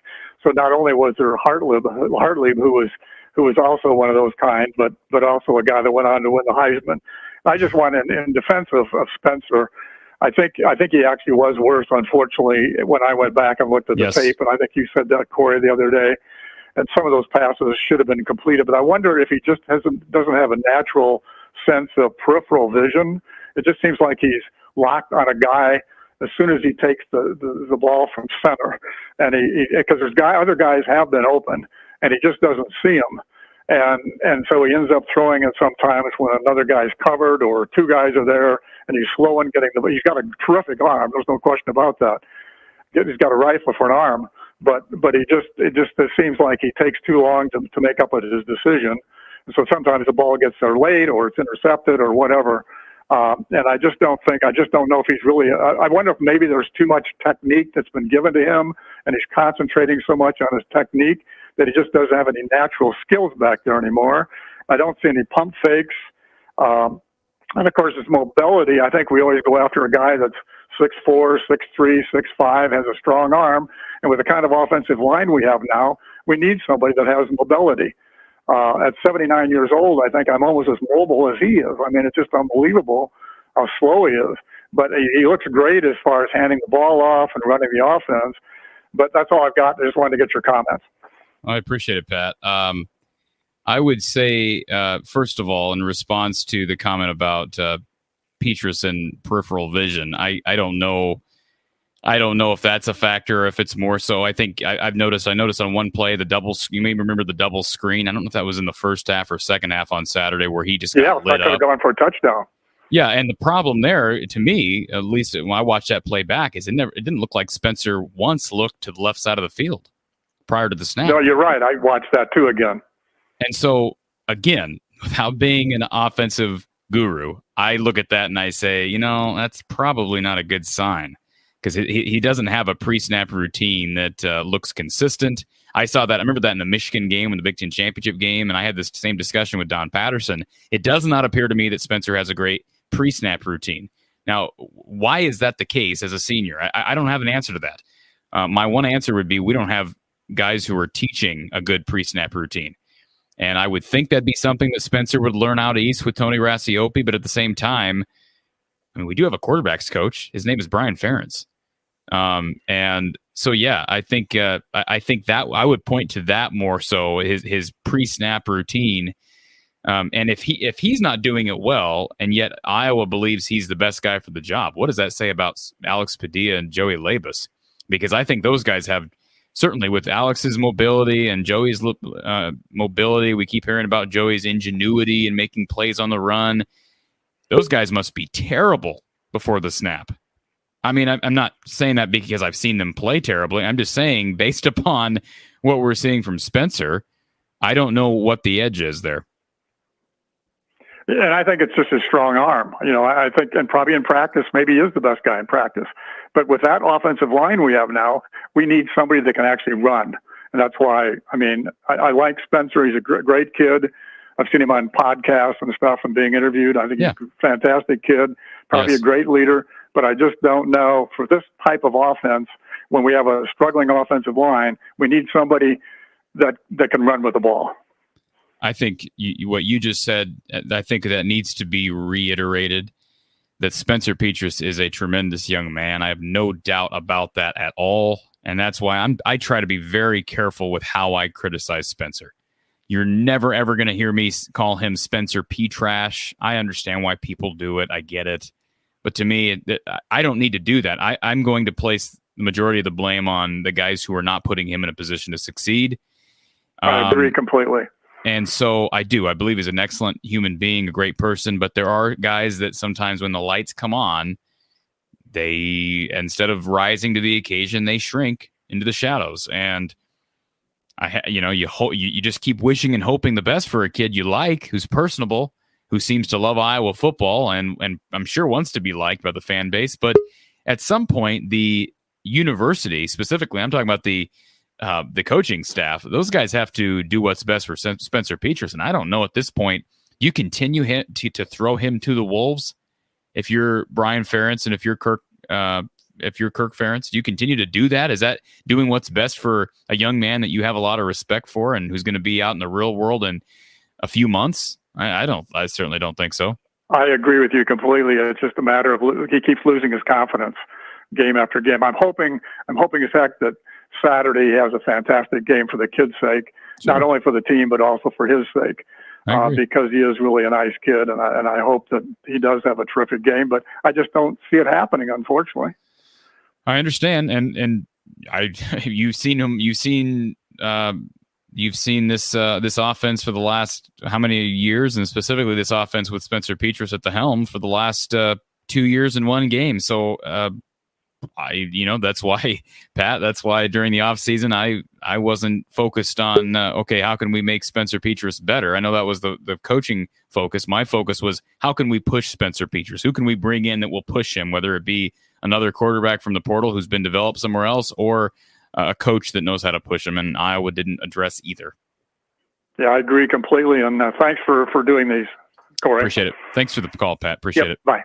So not only was there Hartlieb, Hartlieb who was who was also one of those kind, but but also a guy that went on to win the Heisman. I just want in, in defense of, of Spencer. I think I think he actually was worse. Unfortunately, when I went back and looked at the yes. tape, and I think you said that Corey the other day, and some of those passes should have been completed. But I wonder if he just hasn't doesn't have a natural sense of peripheral vision. It just seems like he's locked on a guy as soon as he takes the, the, the ball from center. And he, because there's guy, other guys have been open and he just doesn't see them. And, and so he ends up throwing it sometimes when another guy's covered or two guys are there and he's slow in getting the, he's got a terrific arm. There's no question about that. He's got a rifle for an arm, but, but he just, it just it seems like he takes too long to, to make up his decision. So sometimes the ball gets there late or it's intercepted or whatever. Um, and I just don't think, I just don't know if he's really, uh, I wonder if maybe there's too much technique that's been given to him and he's concentrating so much on his technique that he just doesn't have any natural skills back there anymore. I don't see any pump fakes. Um, and of course, his mobility. I think we always go after a guy that's six four, six three, six five, has a strong arm. And with the kind of offensive line we have now, we need somebody that has mobility. Uh, at 79 years old, I think I'm almost as mobile as he is. I mean, it's just unbelievable how slow he is. But he, he looks great as far as handing the ball off and running the offense. But that's all I've got. I just wanted to get your comments. I appreciate it, Pat. Um, I would say, uh, first of all, in response to the comment about uh, Petras and peripheral vision, I, I don't know I don't know if that's a factor, or if it's more so. I think I, have noticed. I noticed on one play the double. You may remember the double screen. I don't know if that was in the first half or second half on Saturday, where he just yeah, lit have gone for a touchdown. Yeah, and the problem there, to me, at least when I watched that play back, is it never. It didn't look like Spencer once looked to the left side of the field prior to the snap. No, you're right. I watched that too again. And so again, *laughs* without being an offensive guru, I look at that and I say, you know, that's probably not a good sign because he, he doesn't have a pre-snap routine that uh, looks consistent. I saw that. I remember that in the Michigan game, in the Big Ten championship game, and I had this same discussion with Don Patterson. It does not appear to me that Spencer has a great pre-snap routine. Now, why is that the case as a senior? I, I don't have an answer to that. Uh, my one answer would be we don't have guys who are teaching a good pre-snap routine. And I would think that'd be something that Spencer would learn out east with Tony Racioppi, but at the same time, Mean, we do have a quarterbacks coach. His name is Brian Ferentz. Um, and so, yeah, I think uh, I, think that I would point to that more so his his pre snap routine. Um, and if he if he's not doing it well, and yet Iowa believes he's the best guy for the job, what does that say about Alex Padilla and Joey Labas? Because I think those guys have certainly with Alex's mobility and Joey's uh, mobility, we keep hearing about Joey's ingenuity and making plays on the run. Those guys must be terrible before the snap. I mean, I'm not saying that because I've seen them play terribly. I'm just saying, based *laughs* upon what we're seeing from Spencer, I don't know what the edge is there. And I think it's just a strong arm. You know, I think, and probably in practice, maybe he is the best guy in practice. But with that offensive line we have now, we need somebody that can actually run. And that's why, I mean, I, I like Spencer. He's a gr- great kid. I've seen him on podcasts and stuff and being interviewed. I think yeah. he's a fantastic kid, probably yes. a great leader. But I just don't know for this type of offense, when we have a struggling offensive line, we need somebody that, that can run with the ball. I think you, what you just said, uh, I think that needs to be reiterated that Spencer Petras is a tremendous young man. I have no doubt about that at all. And that's why I'm I try to be very careful with how I criticize Spencer. You're never ever going to hear me call him Spencer P trash. I understand why people do it. I get it. But to me, I don't need to do that. I, I'm going to place the majority of the blame on the guys who are not putting him in a position to succeed. I agree um, completely. And so I do. I believe he's an excellent human being, a great person. But there are guys that sometimes when the lights come on, they instead of rising to the occasion, they shrink into the shadows. And I, you know, you hope you, you just keep wishing and hoping the best for a kid you like, who's personable, who seems to love Iowa football, and and I'm sure wants to be liked by the fan base. But at some point, the university, specifically, I'm talking about the uh, the coaching staff, those guys have to do what's best for Spencer Petras. And I don't know at this point, you continue him to, to throw him to the Wolves if you're Brian Ferentz and if you're Kirk, uh, if you're Kirk Ferentz, do you continue to do that? Is that doing what's best for a young man that you have a lot of respect for and who's going to be out in the real world in a few months? I, I don't. I certainly don't think so. I agree with you completely. It's just a matter of he keeps losing his confidence game after game. I'm hoping. I'm hoping in fact that Saturday he has a fantastic game for the kids' sake, sure. not only for the team but also for his sake. Uh, because he is really a nice kid, and I, and I hope that he does have a terrific game. But I just don't see it happening, unfortunately. I understand, and and I *laughs* you've seen him, you've seen uh, you've seen this uh, this offense for the last how many years, and specifically this offense with Spencer Petras at the helm for the last uh, two years in one game. So uh, I, you know, that's why *laughs* Pat. That's why during the off season, I I wasn't focused on uh, okay, how can we make Spencer Petras better? I know that was the the coaching focus. My focus was how can we push Spencer Petras? Who can we bring in that will push him? Whether it be another quarterback from the portal who's been developed somewhere else, or uh, a coach that knows how to push him. And Iowa didn't address either. Yeah, I agree completely. And uh, thanks for for doing these, Corey. Appreciate it. Thanks for the call, Pat. Appreciate yep, it. Bye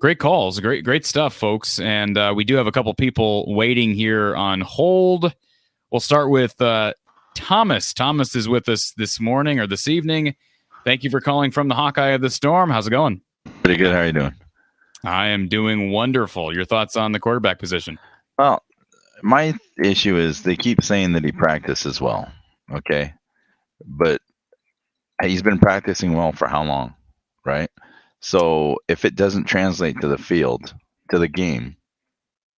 great calls great great stuff folks and uh, we do have a couple people waiting here on hold we'll start with uh, thomas thomas is with us this morning or this evening thank you for calling from the hawkeye of the storm how's it going pretty good how are you doing i am doing wonderful your thoughts on the quarterback position well my issue is they keep saying that he practices well okay but he's been practicing well for how long right so if it doesn't translate to the field, to the game,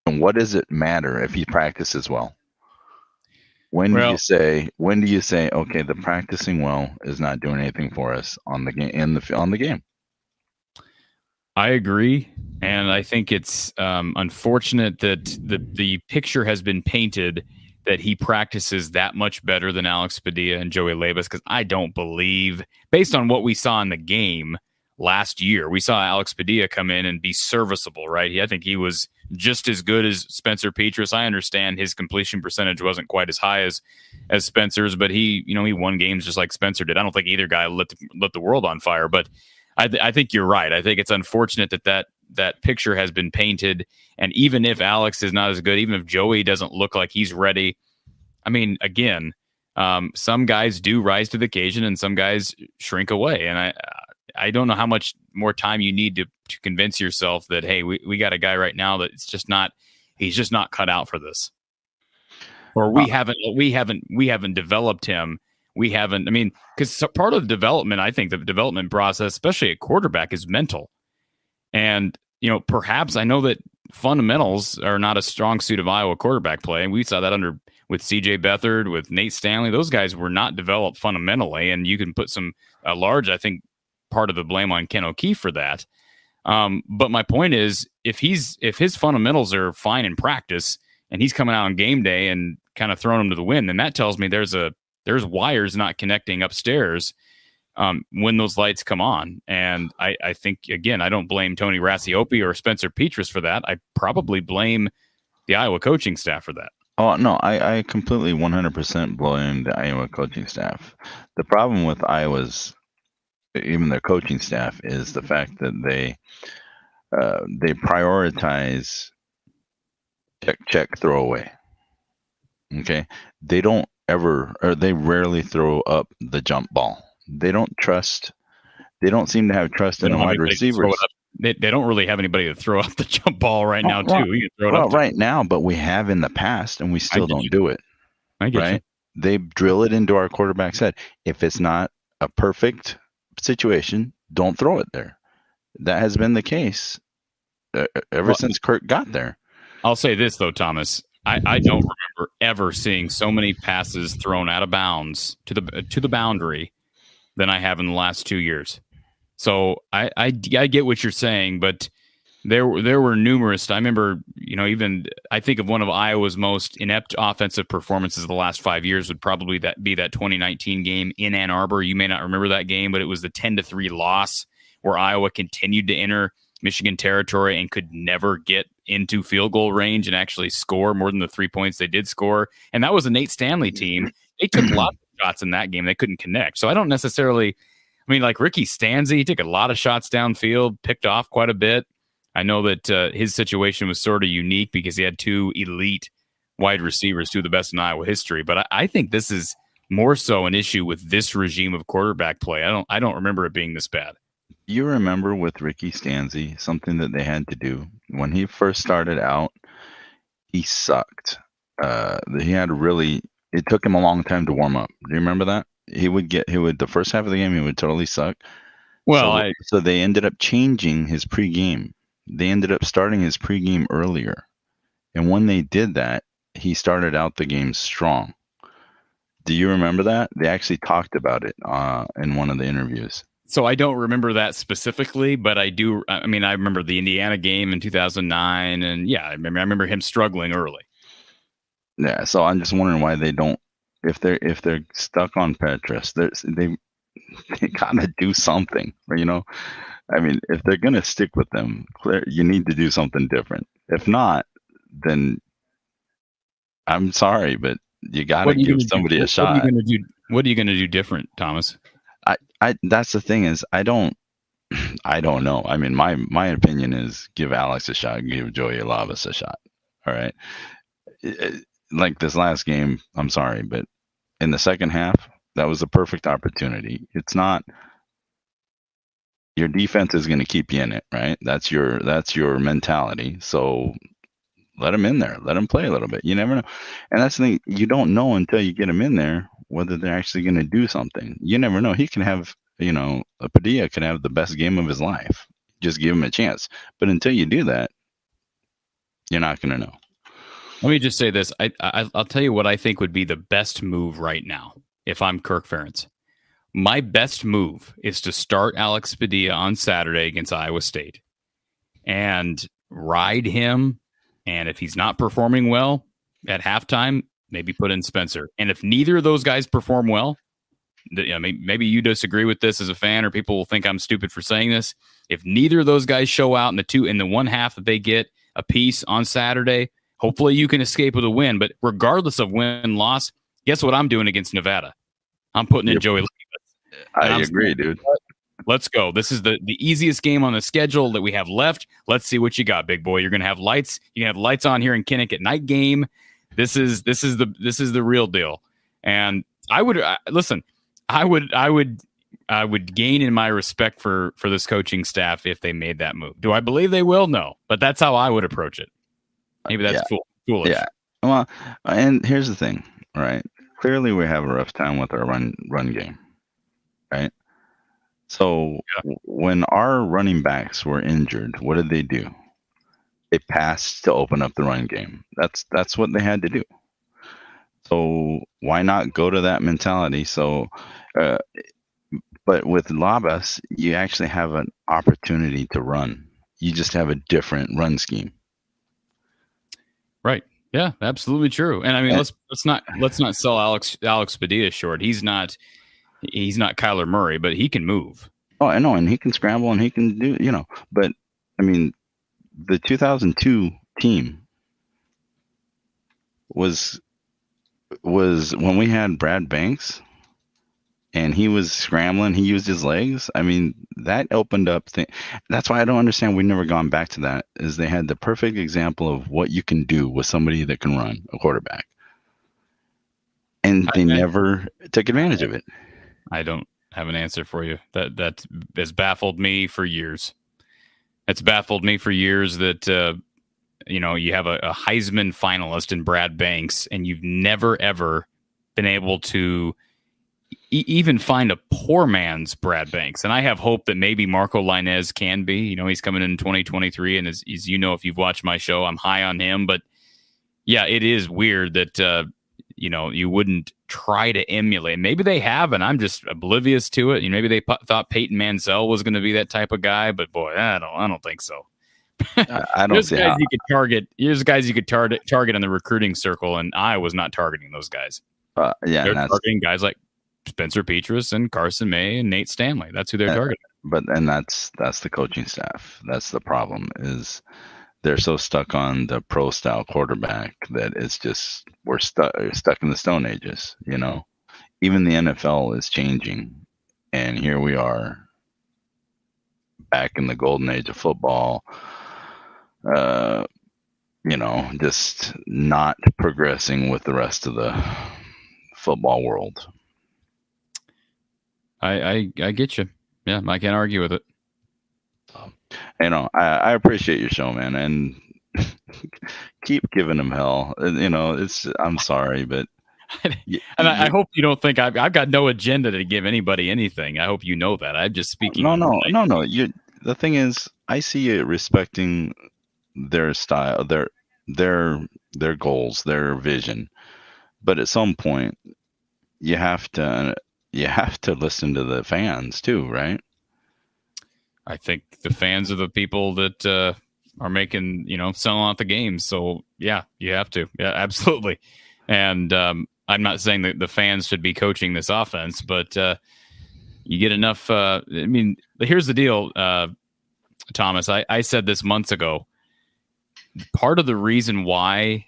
and what does it matter if he practices well? When well, do you say when do you say okay the practicing well is not doing anything for us on the game in the on the game? I agree, and I think it's um, unfortunate that the the picture has been painted that he practices that much better than Alex Padilla and Joey Labas because I don't believe, based on what we saw in the game, last year. We saw Alex Padilla come in and be serviceable, right? He, I think he was just as good as Spencer Petras. I understand his completion percentage wasn't quite as high as as Spencer's, but he, you know, he won games just like Spencer did. I don't think either guy lit the, lit the world on fire, but I, th- I think you're right. I think it's unfortunate that that that picture has been painted, and even if Alex is not as good, even if Joey doesn't look like he's ready, I mean, again. Um, some guys do rise to the occasion and some guys shrink away. And I, I don't know how much more time you need to, to convince yourself that hey, we, we got a guy right now that it's just not he's just not cut out for this. Or we uh, haven't we haven't we haven't developed him. We haven't. I mean, because part of the development, I think the development process, especially at quarterback, is mental. And you know, perhaps I know that fundamentals are not a strong suit of Iowa quarterback play, and we saw that under with C.J. Beathard, with Nate Stanley. Those guys were not developed fundamentally, and you can put some a large, I think, part of the blame on Ken O'Keefe for that. Um, but my point is, if he's if his fundamentals are fine in practice and he's coming out on game day and kind of throwing them to the wind, then that tells me there's a there's wires not connecting upstairs um, when those lights come on. And I, I think again, I don't blame Tony Racioppi or Spencer Petras for that. I probably blame the Iowa coaching staff for that. Oh no, I, I completely 100% blame the Iowa coaching staff. The problem with Iowa's even their coaching staff is the fact that they uh, they prioritize check check throw away. Okay, they don't ever or they rarely throw up the jump ball. They don't trust. They don't seem to have trust in the wide receivers. They, they don't really have anybody to throw up the jump ball right now, well, too. You throw it well, up right now, but we have in the past, and we still don't you. do it. I get right? You. They drill it into our quarterback's head. If it's not a perfect situation, don't throw it there. That has been the case uh, ever well, since Kirk got there. I'll say this though, Thomas. I, I don't remember ever seeing so many passes thrown out of bounds to the to the boundary than I have in the last two years. So I, I, I get what you're saying, but there there were numerous. I remember, you know, even I think of one of Iowa's most inept offensive performances the last five years would probably that be that 2019 game in Ann Arbor. You may not remember that game, but it was the 10 to three loss where Iowa continued to enter Michigan territory and could never get into field goal range and actually score more than the three points they did score. And that was a Nate Stanley team. They took *clears throat* lots of shots in that game. They couldn't connect. So I don't necessarily I mean, like Ricky Stanzi, he took a lot of shots downfield, picked off quite a bit. I know that uh, his situation was sort of unique because he had two elite wide receivers, two of the best in Iowa history. But I, I think this is more so an issue with this regime of quarterback play. I don't I don't remember it being this bad. You remember with Ricky Stanzi, something that they had to do when he first started out, he sucked. Uh, he had really it took him a long time to warm up. Do you remember that? He would get he would the first half of the game he would totally suck. Well, so, I, so they ended up changing his pregame. They ended up starting his pregame earlier, and when they did that, he started out the game strong. Do you remember that? They actually talked about it uh, in one of the interviews. So I don't remember that specifically, but I do. I mean, I remember the Indiana game in 2009, and yeah, I remember, I remember him struggling early. Yeah, so I'm just wondering why they don't. If they're if they're stuck on Petras, they *laughs* they gotta do something. You know, I mean, if they're gonna stick with them, clear, you need to do something different. If not, then I'm sorry, but you got to give somebody do? a shot. What are you to do? What are you going to do different, Thomas? I, I, that's the thing is, I don't, *clears throat* I don't know. I mean, my my opinion is give Alex a shot, give Joey Labas a shot. All right, like this last game. I'm sorry, but in the second half, that was a perfect opportunity. It's not your defense is going to keep you in it, right? That's your that's your mentality. So let him in there. Let him play a little bit. You never know. And that's the thing. You don't know until you get him in there whether they're actually going to do something. You never know. He can have, you know, a Padilla can have the best game of his life. Just give him a chance. But until you do that, you're not going to know. Let me just say this. I, I will tell you what I think would be the best move right now if I'm Kirk Ferentz. My best move is to start Alex Padilla on Saturday against Iowa State and ride him and if he's not performing well at halftime, maybe put in Spencer. And if neither of those guys perform well, you know, maybe, maybe you disagree with this as a fan, or people will think I'm stupid for saying this. If neither of those guys show out in the two in the one half that they get a piece on Saturday, hopefully you can escape with a win. But regardless of win loss, guess what I'm doing against Nevada? I'm putting in yep. Joey. I agree, dude. Let's go. This is the, the easiest game on the schedule that we have left. Let's see what you got, big boy. You're gonna have lights. You have lights on here in Kinnick at night game. This is this is the this is the real deal. And I would uh, listen. I would I would I would gain in my respect for for this coaching staff if they made that move. Do I believe they will? No, but that's how I would approach it. Maybe that's yeah. cool. Foolish. Yeah. Well, and here's the thing, right? Clearly, we have a rough time with our run run game, right? So yeah. when our running backs were injured, what did they do? They passed to open up the run game. That's that's what they had to do. So why not go to that mentality? So, uh, but with Labas, you actually have an opportunity to run. You just have a different run scheme. Right. Yeah, absolutely true. And I mean, and, let's let's not let's not sell Alex Alex Padilla short. He's not he's not Kyler Murray, but he can move. Oh, I know, and he can scramble and he can do, you know. But I mean, the 2002 team was was when we had Brad Banks and he was scrambling, he used his legs. I mean, that opened up thing. That's why I don't understand we've never gone back to that. Is they had the perfect example of what you can do with somebody that can run a quarterback, and they never took advantage of it. I don't have an answer for you. That that has baffled me for years. It's baffled me for years that uh, you know you have a, a Heisman finalist in Brad Banks, and you've never ever been able to e- even find a poor man's Brad Banks. And I have hope that maybe Marco Lainez can be. You know, he's coming in 2023, and as, as you know, if you've watched my show, I'm high on him. But yeah, it is weird that uh, you know you wouldn't try to emulate. Maybe they have, and I'm just oblivious to it. You know, maybe they p- thought Peyton Mansell was going to be that type of guy, but boy, I don't, I don't think so. I don't see guys how. you could target. Here's guys you could target target in the recruiting circle, and I was not targeting those guys. Uh, yeah, they're targeting guys like Spencer Petras and Carson May and Nate Stanley. That's who they're targeting. But and that's that's the coaching staff. That's the problem. Is they're so stuck on the pro style quarterback that it's just we're stuck stuck in the stone ages you know even the nfl is changing and here we are back in the golden age of football. Uh, you know, just not progressing with the rest of the football world. I I, I get you. Yeah, I can't argue with it. You know, I, I appreciate your show, man, and *laughs* keep giving him hell. Uh, you know, it's I'm sorry, but *laughs* and I, I, hope you don't think I've, I've got no agenda to give anybody anything. I hope you know that. I'm just speaking. No, no, no, no. You. The thing is, I see you respecting their style, their their their goals, their vision, but at some point, you have to you have to listen to the fans too, right? I think the fans are the people that uh, are making you know selling out the games. So yeah, you have to. Yeah, *laughs* absolutely. And um, I'm not saying that the fans should be coaching this offense, but uh, you get enough. Uh, I mean, here's the deal, uh, Thomas. I, I said this months ago. Part of the reason why,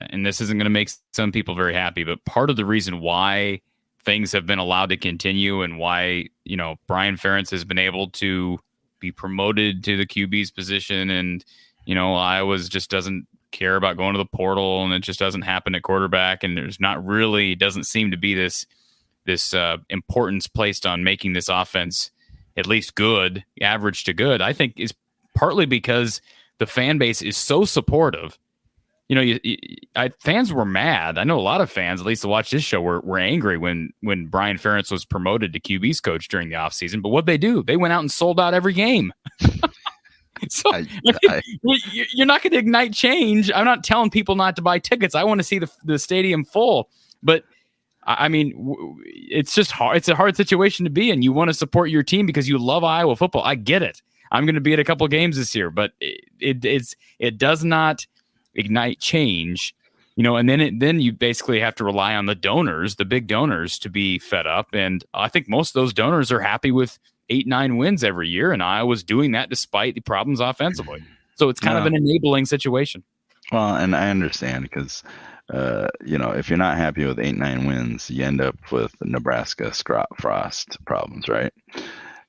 and this isn't going to make some people very happy, but part of the reason why things have been allowed to continue and why you know Brian Ferentz has been able to be promoted to the QB's position and you know Iowa's just doesn't care about going to the portal, and it just doesn't happen at quarterback. And there's not really doesn't seem to be this this uh, importance placed on making this offense at least good, average to good. I think is partly because the fan base is so supportive. You know, you, you, I, fans were mad. I know a lot of fans, at least to watch this show, were, were angry when when Brian Ferentz was promoted to QB's coach during the offseason. But what they do? They went out and sold out every game. *laughs* so I, I, you're not going to ignite change. I'm not telling people not to buy tickets. I want to see the, the stadium full. But I mean, it's just hard. It's a hard situation to be in. You want to support your team because you love Iowa football. I get it. I'm going to be at a couple games this year, but it, it it's it does not ignite change, you know. And then it then you basically have to rely on the donors, the big donors, to be fed up. And I think most of those donors are happy with eight, nine wins every year. And Iowa's doing that despite the problems offensively. So it's kind yeah. of an enabling situation. Well, and I understand because, uh, you know, if you're not happy with eight, nine wins, you end up with Nebraska Scott Frost problems, right?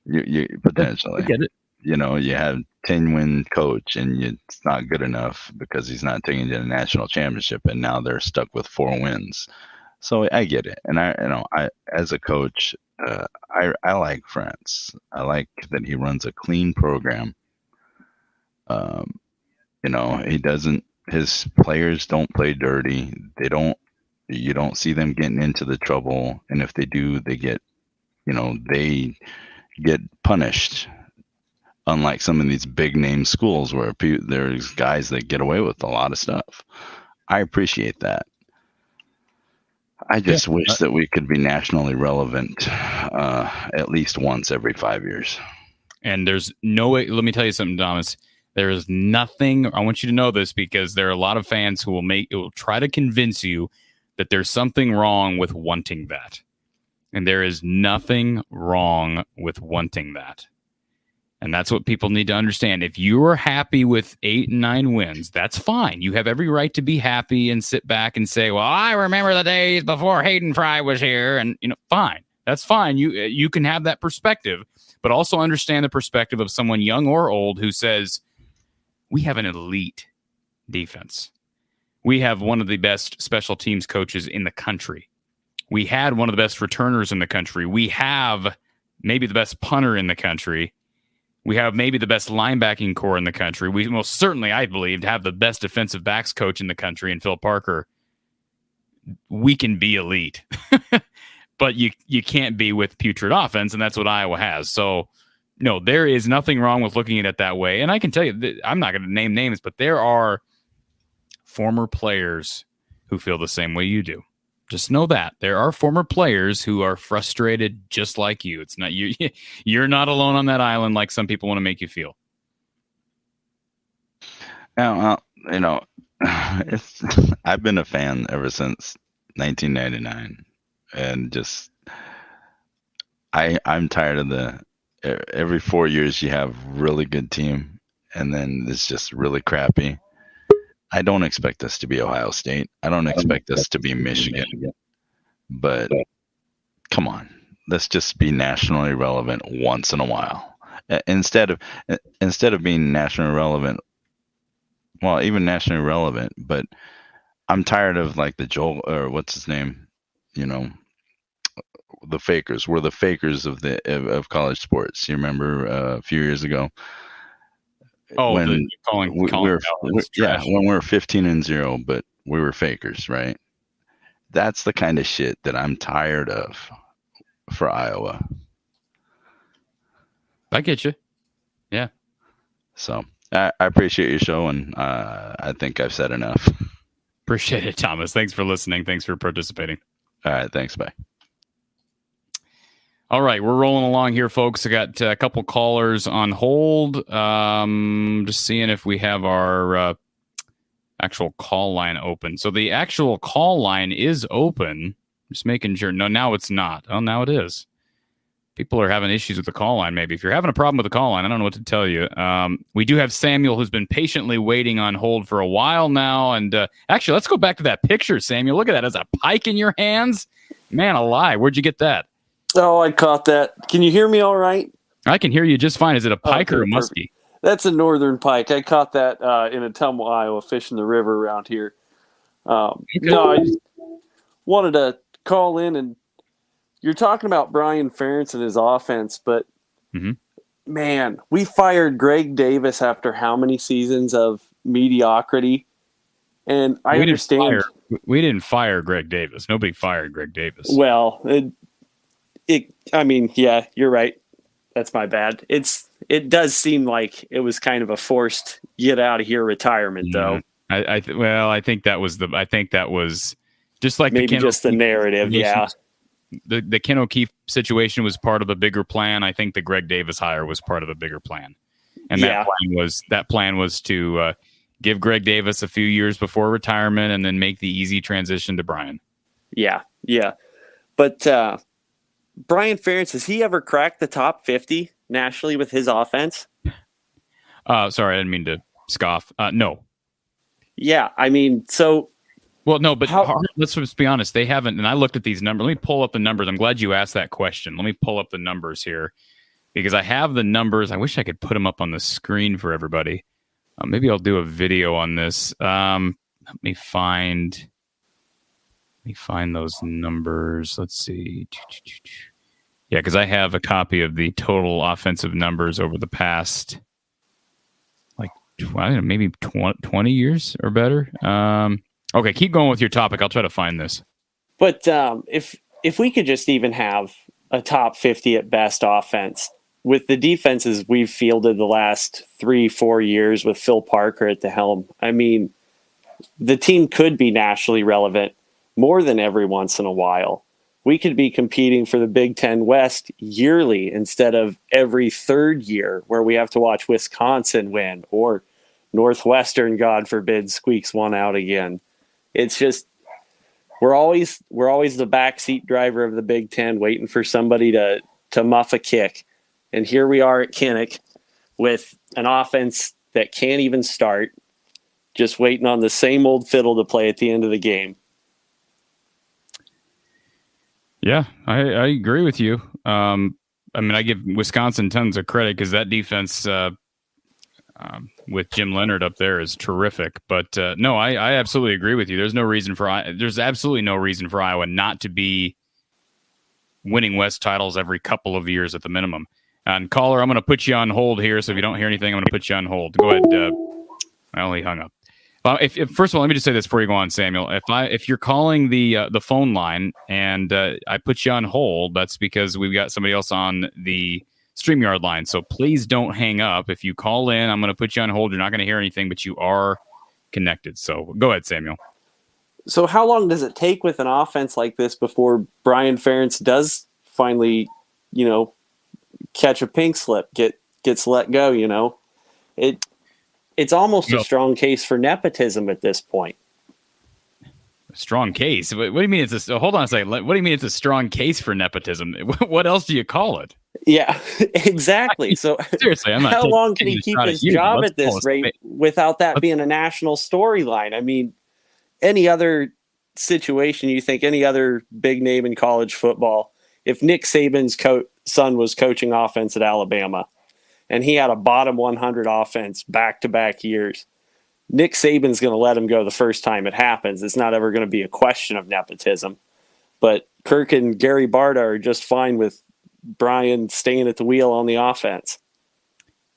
You, you potentially get it. You know, you have 10 win coach and you, it's not good enough because he's not taking to the national championship and now they're stuck with four wins. So I get it. And I, you know, I, as a coach, uh, I I like Ferentz. I like that he runs a clean program. Um, you know, he doesn't. His players don't play dirty. They don't. You don't see them getting into the trouble, and if they do, they get, you know, they get punished. Unlike some of these big name schools where pe- there's guys that get away with a lot of stuff. I appreciate that. I just yeah. wish that we could be nationally relevant uh, at least once every five years. And there's no way. Let me tell you something, Thomas. There is nothing. I want you to know this because there are a lot of fans who will make will try to convince you that there's something wrong with wanting that, and there is nothing wrong with wanting that. And that's what people need to understand. If you are happy with eight and nine wins, that's fine. You have every right to be happy and sit back and say, "Well, I remember the days before Hayden Fry was here," and you know, fine. That's fine. You uh, you can have that perspective, but also understand the perspective of someone young or old who says, "We have an elite defense. We have one of the best special teams coaches in the country. We had one of the best returners in the country. We have maybe the best punter in the country." We have maybe the best linebacking core in the country. We most certainly, I believe, have the best defensive backs coach in the country in Phil Parker. We can be elite, *laughs* but you you can't be with putrid offense, and that's what Iowa has. So, no, there is nothing wrong with looking at it that way. And I can tell you, I'm not going to name names, but there are former players who feel the same way you do just know that there are former players who are frustrated just like you. It's not you. *laughs* You're not alone on that island like some people want to make you feel. Now, you know, *sighs* it's *laughs* I've been a fan ever since 1999, and just I I'm tired of the every four years you have really good team, and then it's just really crappy I don't expect this to be Ohio State. I don't expect this to be Michigan. But come on, let's just be nationally relevant once in a while. Instead of instead of being nationally relevant well even nationally relevant but i'm tired of like the joel or what's his name? You know the fakers. We're the fakers of the of, of college sports. You remember uh, a few years ago oh when the, calling, we, calling we were, yeah when we were 15 and 0 but we were fakers right that's the kind of shit that i'm tired of for iowa I get you. Yeah. So I, I appreciate your show, and uh, I think I've said enough. Appreciate it, Thomas. Thanks for listening. Thanks for participating. All right. Thanks. Bye. All right, we're rolling along here, folks. I got a couple callers on hold. Um, just seeing if we have our uh, actual call line open. So the actual call line is open. Just making sure. No, now it's not. Oh, now it is people are having issues with the call line. Maybe if you're having a problem with the call line, I don't know what to tell you. Um, we do have Samuel who's been patiently waiting on hold for a while now. And uh, actually, let's go back to that picture, Samuel. Look at that. As a pike in your hands. Man alive. Where'd you get that? Oh, I caught that. Can you hear me all right? I can hear you just fine. Is it a pike okay, or a muskie? That's a northern pike. I caught that uh, in Ottumwa, Iowa, fishing the river around here. Um, no, I just wanted to call in and you're talking about Brian Ferentz and his offense, but mm-hmm. man, we fired Greg Davis after how many seasons of mediocrity? And I we understand didn't fire, we didn't fire Greg Davis. Nobody fired Greg Davis. Well, it, it, I mean, yeah, you're right. That's my bad. It's it does seem like it was kind of a forced get out of here retirement, though. I, I th- well, I think that was the. I think that was just like maybe the just the narrative. Yeah, the the Ken O'Keefe situation was part of a bigger plan. I think the Greg Davis hire was part of a bigger plan, and yeah. that plan was that plan was to uh, give Greg Davis a few years before retirement, and then make the easy transition to Brian. Yeah, yeah, but uh, Brian Ferentz has he ever cracked the top fifty nationally with his offense? Uh, sorry, I didn't mean to scoff. Uh, no. Yeah, I mean, so well, no, but How, let's just be honest. They haven't, and I looked at these numbers. Let me pull up the numbers. I'm glad you asked that question. Let me pull up the numbers here because I have the numbers. I wish I could put them up on the screen for everybody. Uh, maybe I'll do a video on this. Um, let me find. Let me find those numbers. Let's see. Yeah, because I have a copy of the total offensive numbers over the past, like, I don't know, maybe 20 years or better. Um, Okay, keep going with your topic. I'll try to find this. But um, if if we could just even have a top fifty at best offense with the defenses we've fielded the last three four years with Phil Parker at the helm, I mean, the team could be nationally relevant more than every once in a while. We could be competing for the Big Ten West yearly instead of every third year, where we have to watch Wisconsin win or Northwestern, God forbid, squeaks one out again it's just we're always we're always the backseat driver of the Big Ten, waiting for somebody to to muff a kick. And here we are at Kinnick with an offense that can't even start, just waiting on the same old fiddle to play at the end of the game. Yeah, I, I agree with you. Um, I mean, I give Wisconsin tons of credit because that defense uh, um, with Jim Leonhard up there is terrific. But uh, no, I, I absolutely agree with you. There's no reason for there's absolutely no reason for Iowa not to be winning West titles every couple of years at the minimum. And caller, I'm going to put you on hold here. So if you don't hear anything, I'm going to put you on hold. Go ahead. Uh, I only hung up. Uh, if, if, first of all, let me just say this before you go on, Samuel. If I if you're calling the uh, the phone line and uh, I put you on hold, that's because we've got somebody else on the StreamYard line. So please don't hang up. If you call in, I'm going to put you on hold. You're not going to hear anything, but you are connected. So go ahead, Samuel. So how long does it take with an offense like this before Brian Ferentz does finally, you know, catch a pink slip, get gets let go, you know? It it's almost no. a strong case for nepotism at this point. Strong case. What do you mean it's a hold on a second. What do you mean it's a strong case for nepotism? *laughs* What else do you call it? Yeah, *laughs* exactly. So *laughs* seriously, I'm not how long can he keep his job at this rate without that being a national storyline? I mean, any other situation you think any other big name in college football, if Nick Saban's co- son was coaching offense at Alabama and he had a bottom 100 offense back to back years, Nick Saban's going to let him go the first time it happens. It's not ever going to be a question of nepotism. But Kirk and Gary Barta are just fine with Brian staying at the wheel on the offense.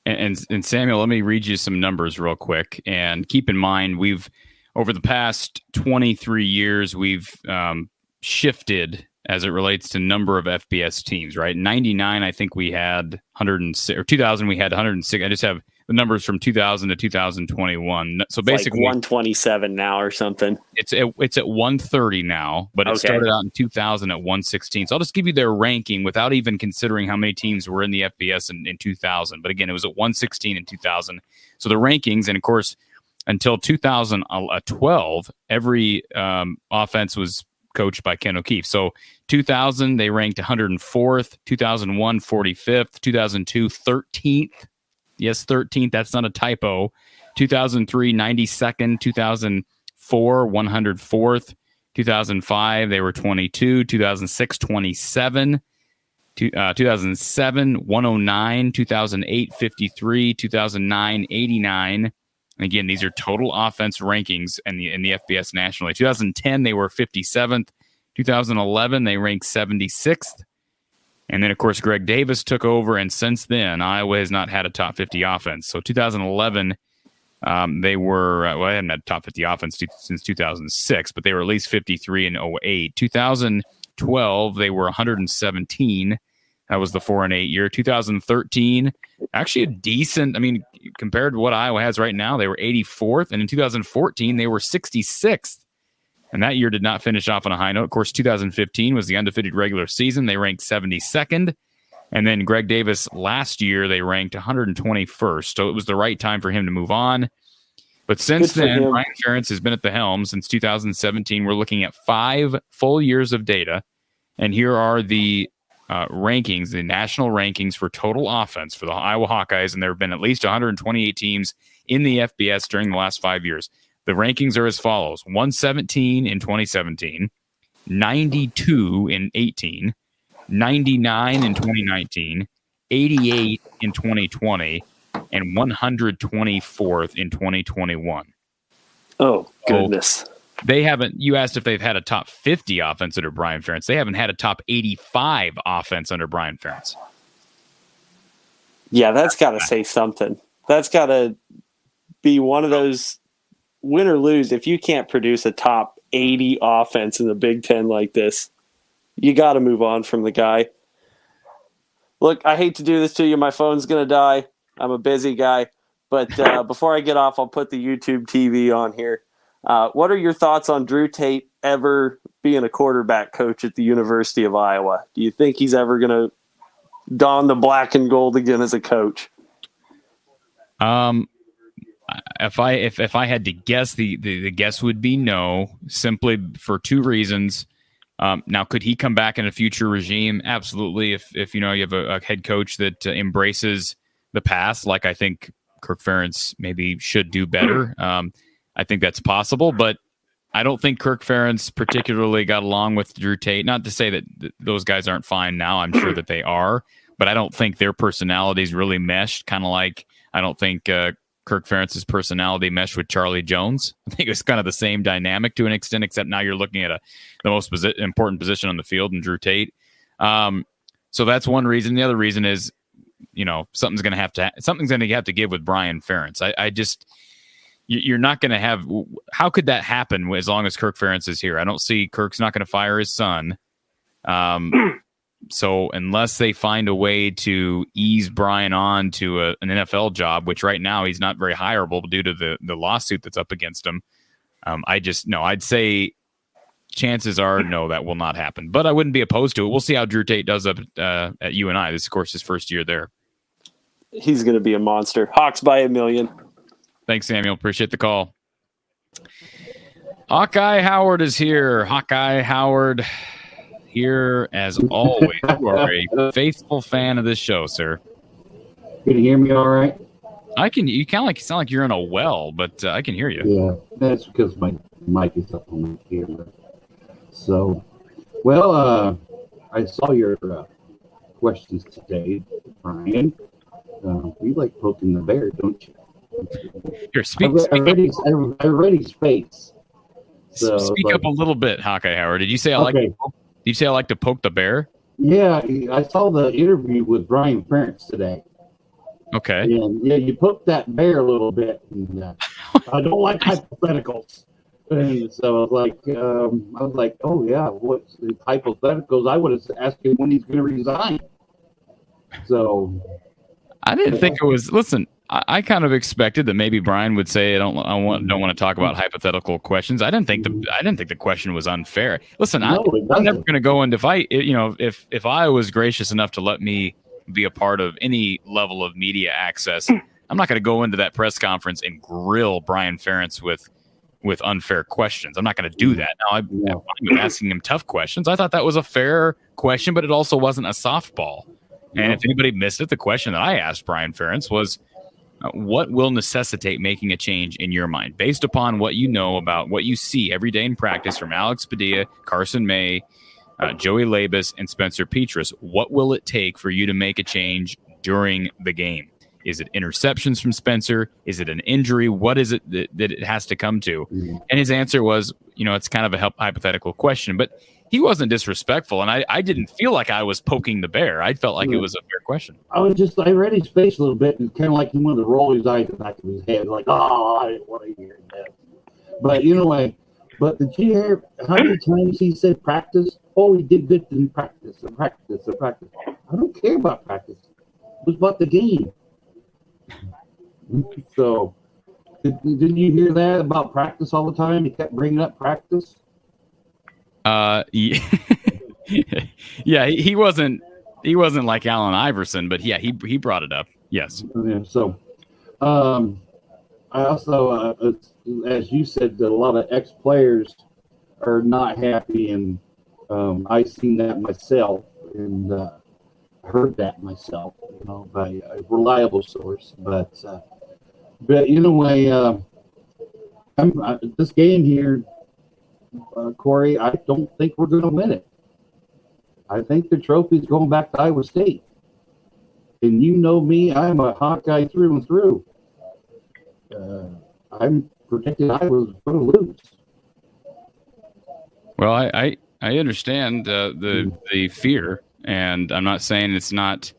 And, and, and Samuel, let me read you some numbers real quick. And keep in mind, we've over the past 23 years, we've um, shifted as it relates to number of FBS teams, right? 99, I think we had 106, or 2000, we had 106. I just have the numbers from 2000 to 2021. So basically, like 127 now or something. It's at, it's at 130 now, but it okay. started out in 2000 at 116. So I'll just give you their ranking without even considering how many teams were in the FBS in, in 2000. But again, it was at 116 in 2000. So the rankings, and of course, until 2012, every um, offense was coached by Ken O'Keefe. So 2000, they ranked 104th, 2001, 45th, 2002, 13th. Yes, 13th. That's not a typo. 2003, 92nd, 2004, 104th, 2005, they were 22, 2006, 27. Uh, 2007 109 2008 53 2009 89 and again, these are total offense rankings in the in the FBS nationally. 2010 they were 57th. 2011 they ranked 76th. And then of course Greg Davis took over, and since then Iowa has not had a top 50 offense. So 2011 um, they were uh, well, I hadn't had a top 50 offense t- since 2006, but they were at least 53 in 08. 2012 they were 117. That was the four and eight year. 2013, actually a decent. I mean, compared to what Iowa has right now, they were 84th, and in 2014 they were 66th. And that year did not finish off on a high note. Of course, 2015 was the undefeated regular season. They ranked 72nd. And then Greg Davis last year, they ranked 121st. So it was the right time for him to move on. But since then, Brian Ferentz has been at the helm since 2017. We're looking at five full years of data. And here are the uh, rankings, the national rankings for total offense for the Iowa Hawkeyes, and there have been at least 128 teams in the FBS during the last five years. The rankings are as follows 117 in 2017, 92 in 18, 99 in 2019, 88 in 2020, and 124th in 2021. Oh, goodness. So they haven't. You asked if they've had a top 50 offense under Brian Ferentz. They haven't had a top 85 offense under Brian Ferentz. Yeah, that's got to say something. That's got to be one of those win or lose. If you can't produce a top 80 offense in the Big Ten like this, you got to move on from the guy. Look, I hate to do this to you. My phone's going to die. I'm a busy guy. But uh, *laughs* before I get off, I'll put the YouTube TV on here. Uh, what are your thoughts on Drew Tate ever being a quarterback coach at the University of Iowa? Do you think he's ever going to don the black and gold again as a coach? Um, if I if if I had to guess, the the, the guess would be no, simply for two reasons. Um, now, could he come back in a future regime? Absolutely. If if you know you have a, a head coach that uh, embraces the past, like I think Kirk Ferentz maybe should do better. Um, I think that's possible, but I don't think Kirk Ferentz particularly got along with Drew Tate. Not to say that th- those guys aren't fine now. I'm sure that they are, but I don't think their personalities really meshed. Kind of like I don't think uh, Kirk Ferentz's personality meshed with Charlie Jones. *laughs* I think it was kind of the same dynamic to an extent, except now you're looking at a the most posi- important position on the field and Drew Tate. Um, so that's one reason. The other reason is, you know, something's going to have to ha- something's going to have to give with Brian Ferentz. I, I just you're not going to have. How could that happen as long as Kirk Ferentz is here? I don't see Kirk's not going to fire his son. Um, *clears throat* so unless they find a way to ease Brian on to a, an NFL job, which right now he's not very hireable due to the the lawsuit that's up against him, um, I just no. I'd say chances are no, that will not happen. But I wouldn't be opposed to it. We'll see how Drew Tate does up uh, at UNI. This, of course, his first year there. He's going to be a monster. Hawks by a million. Thanks, Samuel. Appreciate the call. Hawkeye Howard is here. Hawkeye Howard here as always. you are a faithful fan of this show, sir. Can you hear me all right? I can. You kind of like sound like you're in a well, but uh, I can hear you. Yeah, that's because my mic is up on my camera. So, well, uh, I saw your uh, questions today, Brian. Uh, you like poking the bear, don't you? Here, speak. I, re- I speak, read his, I, I read his face. So, speak but- up a little bit, Hawkeye Howard. Did you say I like? Okay. To poke, did you say I like to poke the bear? Yeah, I saw the interview with Brian Ferentz today. Okay. And yeah, you poked that bear a little bit. And, uh, I don't like *laughs* hypotheticals. And so I was like, um, I was like, oh yeah, what's the hypotheticals? I would have asked him when he's going to resign. So I didn't think it was. Listen, I, I kind of expected that maybe Brian would say, "I don't, I want, don't want to talk about hypothetical questions." I didn't think the, I didn't think the question was unfair. Listen, I, no, it I'm never going to go into fight. You know, if if I was gracious enough to let me be a part of any level of media access, I'm not going to go into that press conference and grill Brian Ferentz with with unfair questions. I'm not going to do that. Now, I'm, Yeah. I'm asking him tough questions. I thought that was a fair question, but it also wasn't a softball. And if anybody missed it, the question that I asked Brian Ferentz was, "What will necessitate making a change in your mind, based upon what you know about what you see every day in practice from Alex Padilla, Carson May, uh, Joey Labas, and Spencer Petras? What will it take for you to make a change during the game? Is it interceptions from Spencer? Is it an injury? What is it that, that it has to come to?" Mhm. And his answer was, you know, it's kind of a help, hypothetical question, but he wasn't disrespectful, and I, I didn't feel like I was poking the bear. I felt like it was a fair question. I was just, I read his face a little bit and kind of like he wanted to roll his eyes back of his head, like, oh, I didn't want to hear that. But you know, like, but did you hear how many times he said practice? Oh, he did good in practice, and practice, and practice. I don't care about practice. It was about the game. So, did, didn't you hear that about practice all the time? He kept bringing up practice. Uh, yeah, *laughs* yeah, he, he wasn't he wasn't like Allen Iverson, but yeah, he he brought it up. Yes. Yeah, so, um, I also, uh, as- as you said, that a lot of ex players are not happy, and um, I've seen that myself, and uh, heard that myself, you know, by a reliable source. But, uh, but in a way, uh, I'm, uh, this game here, uh, Corey, I don't think we're going to win it. I think the trophy's going back to Iowa State. And you know me, I'm a Hawkeye through and through. Uh, I'm predicting I was going to lose. Well, I I, I understand uh, the the fear, and I'm not saying it's not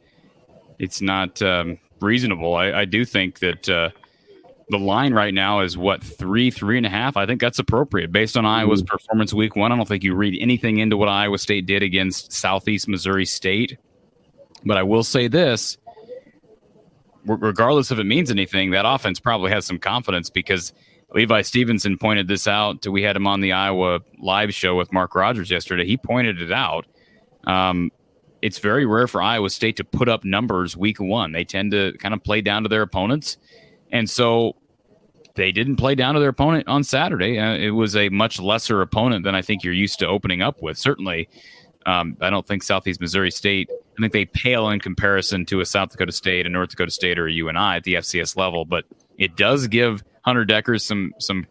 it's not um, reasonable. I, I do think that uh, the line right now is what three three and a half. I think that's appropriate based on Iowa's performance week one. I don't think you read anything into what Iowa State did against Southeast Missouri State. But I will say this regardless if it means anything, that offense probably has some confidence because Levi Stevenson pointed this out. We had him on the Iowa live show with Matt Rodgers yesterday. He pointed it out. Um, it's very rare for Iowa State to put up numbers week one. They tend to kind of play down to their opponents. And so they didn't play down to their opponent on Saturday. Uh, it was a much lesser opponent than I think you're used to opening up with. Certainly, um, I don't think Southeast Missouri State. I think they pale in comparison to a South Dakota State, a North Dakota State, or a UNI at the FCS level. But it does give Hunter Dekkers some some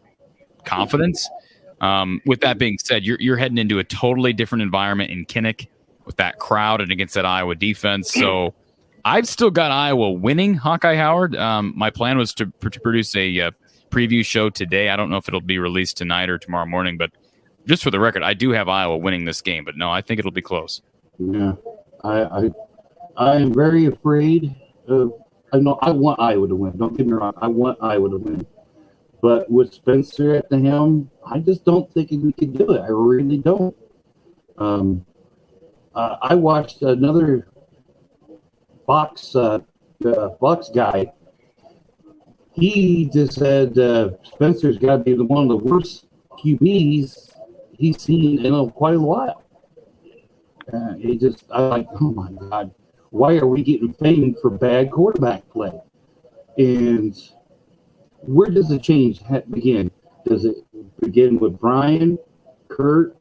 confidence. Um, with that being said, you're you're heading into a totally different environment in Kinnick with that crowd and against that Iowa defense. So I've still got Iowa winning. Hawkeye Howard. Um, my plan was to, to produce a uh, preview show today. I don't know if it'll be released tonight or tomorrow morning, but just for the record, I do have Iowa winning this game. But no, I think it'll be close. Yeah, I, I, am very afraid of. I know I want Iowa to win. Don't get me wrong. I want Iowa to win, but with Spencer at the helm, I just don't think we can do it. I really don't. Um, uh, I watched another box uh, box guy. He just said uh, Spencer's got to be the one of the worst QBs he's seen in a, quite a while. Uh, he just, I like, oh my God, why are we getting famed for bad quarterback play? And where does the change ha- begin? Does it begin with Brian, Kirk?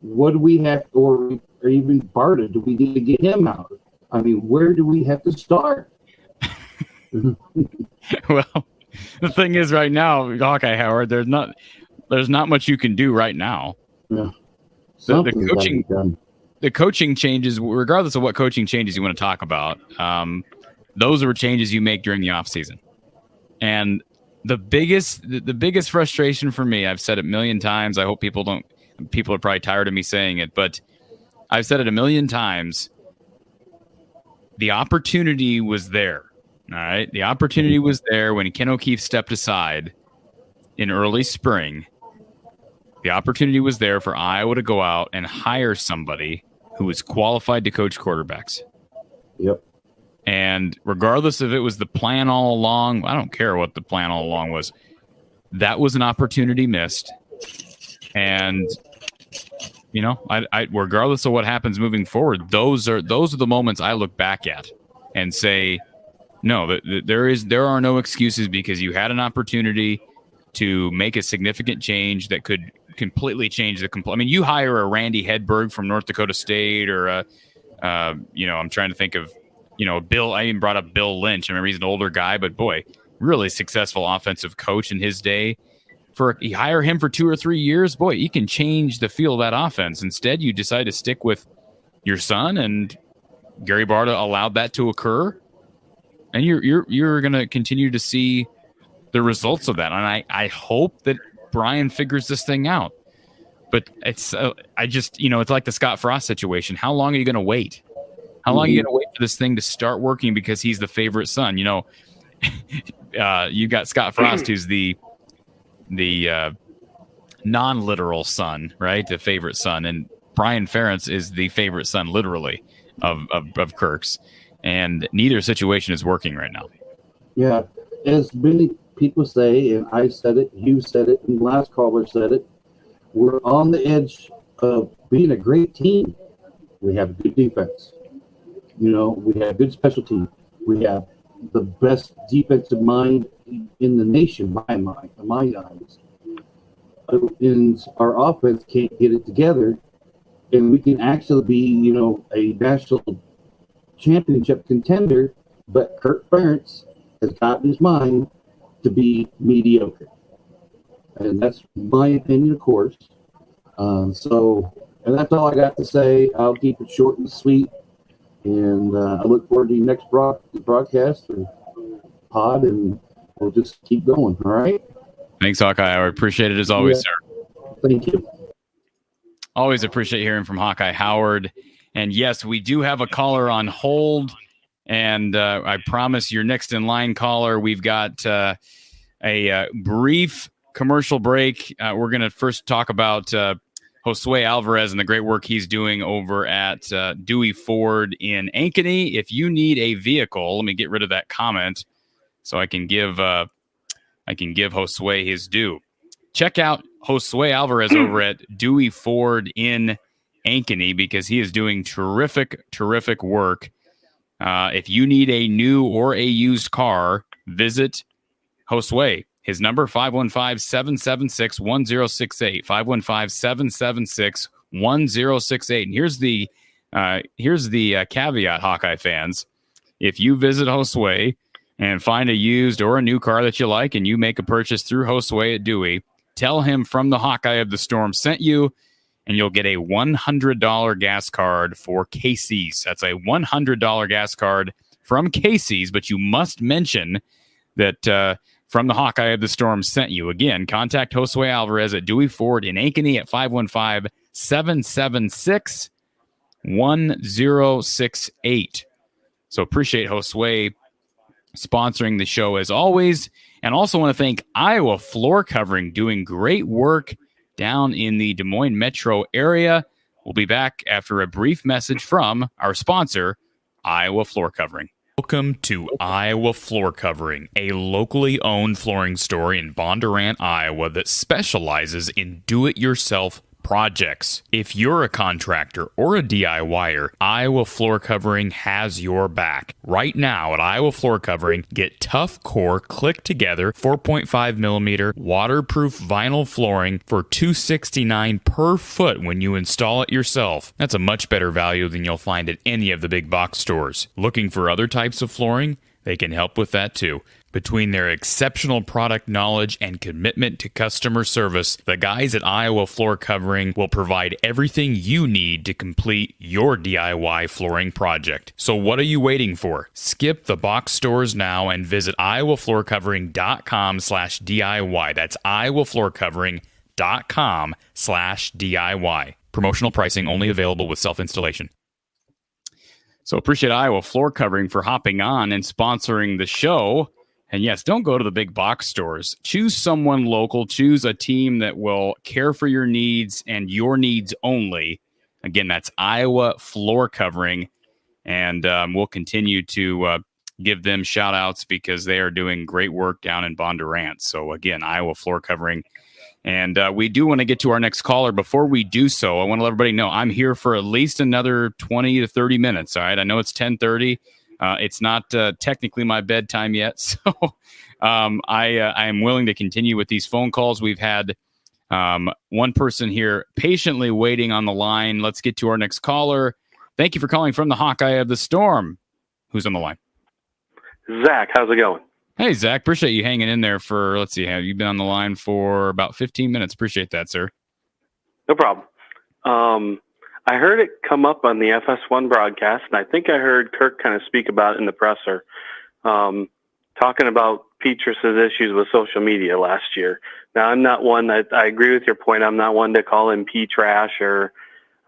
What do we have, or, or even Barta? Do we need to get him out? I mean, where do we have to start? *laughs* well, the thing is, right now, Hawkeye Howard, there's not there's not much you can do right now. Yeah. The, the coaching the coaching changes, regardless of what coaching changes you want to talk about, um, those are changes you make during the off season. And the biggest the, the biggest frustration for me, I've said it a million times. I hope people don't people are probably tired of me saying it, but I've said it a million times. The opportunity was there. All right. The opportunity was there when Ken O'Keefe stepped aside in early spring. The opportunity was there for Iowa to go out and hire somebody who was qualified to coach quarterbacks. Yep. And regardless if it was the plan all along, I don't care what the plan all along was. That was an opportunity missed. And you know, I, I regardless of what happens moving forward, those are those are the moments I look back at and say, no, there is there are no excuses because you had an opportunity to make a significant change that could completely change the compl- I mean, you hire a Randy Hedberg from North Dakota State or a, uh, you know, I'm trying to think of you know, Bill, I even brought up Bill Lynch. I remember he's an older guy, but boy, really successful offensive coach in his day. For you hire him for two or three years, boy, he can change the feel of that offense. Instead, you decide to stick with your son, and Gary Barta allowed that to occur, and you're you're you're going to continue to see the results of that. And I I hope that Brian figures this thing out. But it's uh, I just you know it's like the Scott Frost situation. How long are you going to wait? How long are you mm-hmm. going to wait for this thing to start working because he's the favorite son? You know, *laughs* uh, you got Scott Frost, who's the the uh, non-literal son, right? The favorite son, and Brian Ferentz is the favorite son, literally, of, of, of Kirk's, and neither situation is working right now. Yeah, as many people say, and I said it, you said it, and last caller said it. We're on the edge of being a great team. We have good defense. You know, we have good special teams. We have the best defensive mind in the nation, my mind, in my eyes. And our offense can't get it together, and we can actually be, you know, a national championship contender. But Kirk Ferentz has got in his mind to be mediocre, and that's my opinion, of course. Um, so, and that's all I got to say. I'll keep it short and sweet. And uh, I look forward to your next broad- broadcast or pod, and we'll just keep going. All right. Thanks, Hawkeye. I appreciate it as always, yeah. sir. Thank you. Always appreciate hearing from Hawkeye Howard. And yes, we do have a caller on hold. And uh, I promise your next in line caller, we've got uh, a uh, brief commercial break. Uh, we're going to first talk about uh, Josue Alvarez and the great work he's doing over at uh, Dewey Ford in Ankeny. If you need a vehicle, let me get rid of that comment so I can give uh, I can give Josue his due. Check out Josue Alvarez *clears throat* over at Dewey Ford in Ankeny because he is doing terrific, terrific work. Uh, if you need a new or a used car, visit Josue. His number 515-776-1068. 515-776-1068. And here's the uh, here's the uh, caveat, Hawkeye fans. If you visit Josue and find a used or a new car that you like and you make a purchase through Josue at Dewey, tell him from the Hawkeye of the Storm sent you and you'll get a $100 gas card for Casey's. That's a $100 gas card from Casey's, but you must mention that uh, from the Hawkeye of the Storm sent you. Again, contact Josue Alvarez at Dewey Ford in Ankeny at 515 776 1068. So appreciate Josue sponsoring the show as always. And also want to thank Iowa Floor Covering doing great work down in the Des Moines metro area. We'll be back after a brief message from our sponsor, Iowa Floor Covering. Welcome to Iowa Floor Covering, a locally owned flooring store in Bondurant, Iowa that specializes in do it yourself projects. If you're a contractor or a DIYer, Iowa Floor Covering has your back. Right now at Iowa Floor Covering, get tough core click together 4.5 millimeter waterproof vinyl flooring for 269 per foot when you install it yourself. That's a much better value than you'll find at any of the big box stores. Looking for other types of flooring? they can help with that too. Between their exceptional product knowledge and commitment to customer service, the guys at Iowa Floor Covering will provide everything you need to complete your DIY flooring project. So what are you waiting for? Skip the box stores now and visit iowafloorcovering.com slash DIY. That's iowafloorcovering.com slash DIY. Promotional pricing only available with self-installation. So appreciate Iowa Floor Covering for hopping on and sponsoring the show. And yes, don't go to the big box stores. Choose someone local. Choose a team that will care for your needs and your needs only. Again, that's Iowa Floor Covering. And um, we'll continue to uh, give them shout outs because they are doing great work down in Bondurant. So, again, Iowa Floor Covering and uh, we do want to get to our next caller. Before we do so, I want to let everybody know I'm here for at least another 20 to 30 minutes. All right. I know it's 1030. Uh, it's not uh, technically my bedtime yet. *laughs* So um, I, uh, I am willing to continue with these phone calls. We've had um, one person here patiently waiting on the line. Let's get to our next caller. Thank you for calling from the Hawkeye of the Storm. Who's on the line? Zach, how's it going? Hey, Zach, appreciate you hanging in there for, let's see, have you been on the line for about 15 minutes? Appreciate that, sir. No problem. Um, I heard it come up on the FS1 broadcast, and I think I heard Kirk kind of speak about it in the presser, um, talking about Petras's issues with social media last year. Now, I'm not one that I agree with your point. I'm not one to call him P trash, or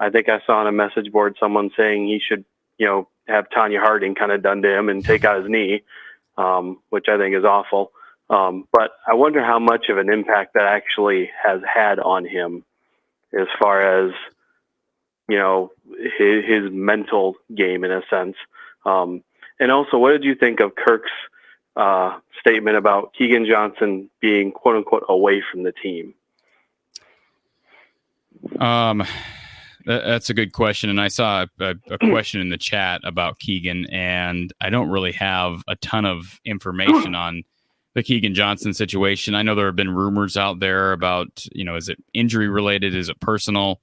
I think I saw on a message board someone saying he should, you know, have Tonya Harding kind of done to him and take out his knee um, which I think is awful. Um, but I wonder how much of an impact that actually has had on him as far as, you know, his, his mental game in a sense. Um, and also, what did you think of Kirk's uh, statement about Keagan Johnson being quote unquote away from the team? Um, that's a good question, and I saw a, a, question in the chat about Keagan, and I don't really have a ton of information *laughs* on the Keagan Johnson situation. I know there have been rumors out there about, you know, is it injury related? Is it personal?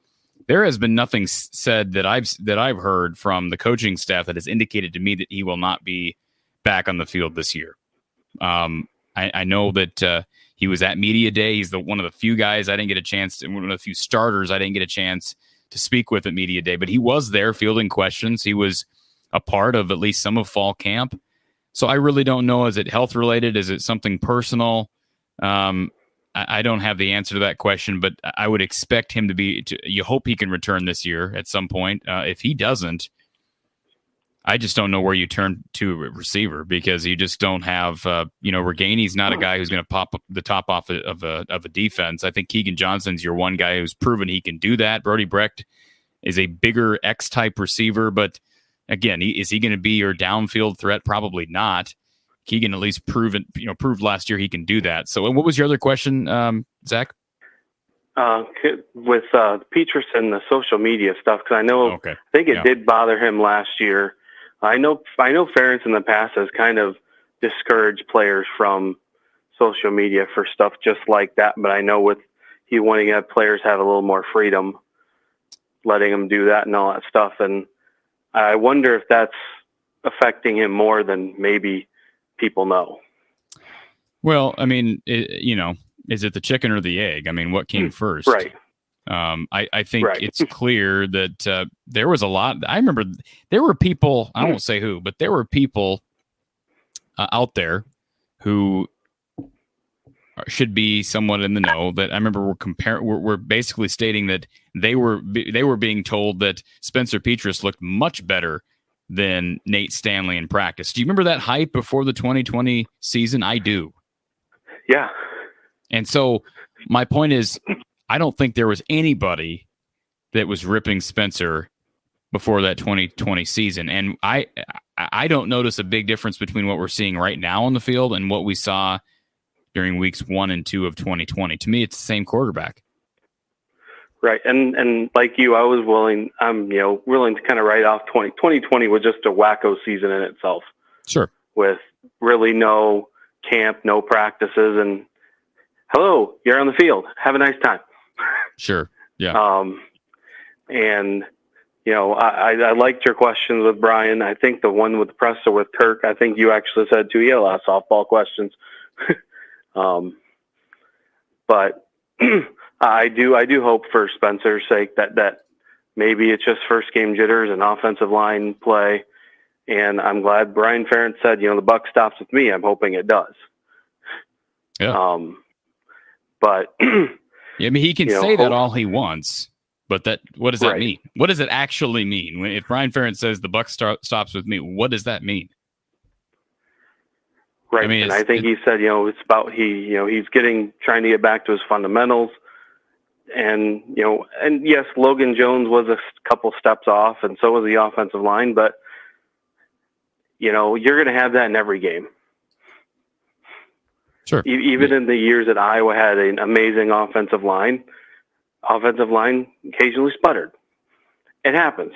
There has been nothing said that I've that I've heard from the coaching staff that has indicated to me that he will not be back on the field this year. Um, I, I, know that uh, he was at media day. He's the one of the few guys I didn't get a chance to, one of the few starters I didn't get a chance to speak with at media day, but he was there fielding questions. He was a part of at least some of fall camp. So I really don't know. Is it health related? Is it something personal? Um, I, don't have the answer to that question, but I would expect him to be. To, you hope he can return this year at some point. Uh, if he doesn't, I just don't know where you turn to a receiver because you just don't have, uh, you know, Ragaini's not a guy who's going to pop the top off of a, of a defense. I think Keagan Johnson's your one guy who's proven he can do that. Brody Brecht is a bigger X type receiver, but again, is he going to be your downfield threat? Probably not. Keagan at least proven, you know, proved last year he can do that. So, what was your other question, um, Zach? Uh, with uh, Peterson, the social media stuff, because I know, okay. I think it yeah. did bother him last year I know I know Ferentz in the past has kind of discouraged players from social media for stuff just like that, but I know with he wanting to have players have a little more freedom, letting them do that and all that stuff, and I wonder if that's affecting him more than maybe people know. Well, I mean, it, you know, is it the chicken or the egg? I mean, what came hmm. first? Right. Um, I, I think right. it's clear that uh, there was a lot. I remember there were people, I won't say who, but there were people uh, out there who should be somewhat in the know that I remember we're comparing we're, we're, basically stating that they were they were being told that Spencer Petras looked much better than Nate Stanley in practice. Do you remember that hype before the 2020 season? I do. Yeah. And so my point is I don't think there was anybody that was ripping Spencer before that 2020 season. And I I don't notice a big difference between what we're seeing right now on the field and what we saw during weeks one and two of 2020. To me, it's the same quarterback. Right. And and like you, I was willing I'm, you know, willing to kind of write off 20 2020 was just a wacko season in itself. Sure. With really no camp, no practices and hello, you're on the field. Have a nice time. Sure. Yeah. Um, and you know, I, I liked your questions with Brian. I think the one with the presser with Kirk, I think you actually said two a lot of softball questions. *laughs* um, but *clears throat* I do, I do hope for Spencer's sake that that maybe it's just first game jitters and offensive line play. And I'm glad Brian Ferentz said, you know, the buck stops with me. I'm hoping it does. Yeah. Um, but *clears throat* yeah, I mean, he can say know, that all he wants, but that what does that right. mean? What does it actually mean? When if Brian Ferentz says the buck start, stops with me, what does that mean? Right. I mean, and I think he said, you know, it's about he, you know, he's getting trying to get back to his fundamentals and you know, and yes, Logan Jones was a couple steps off, and so was the offensive line. But you know, you're going to have that in every game. Sure. E- even yeah. in the years that Iowa had an amazing offensive line, offensive line occasionally sputtered. It happens.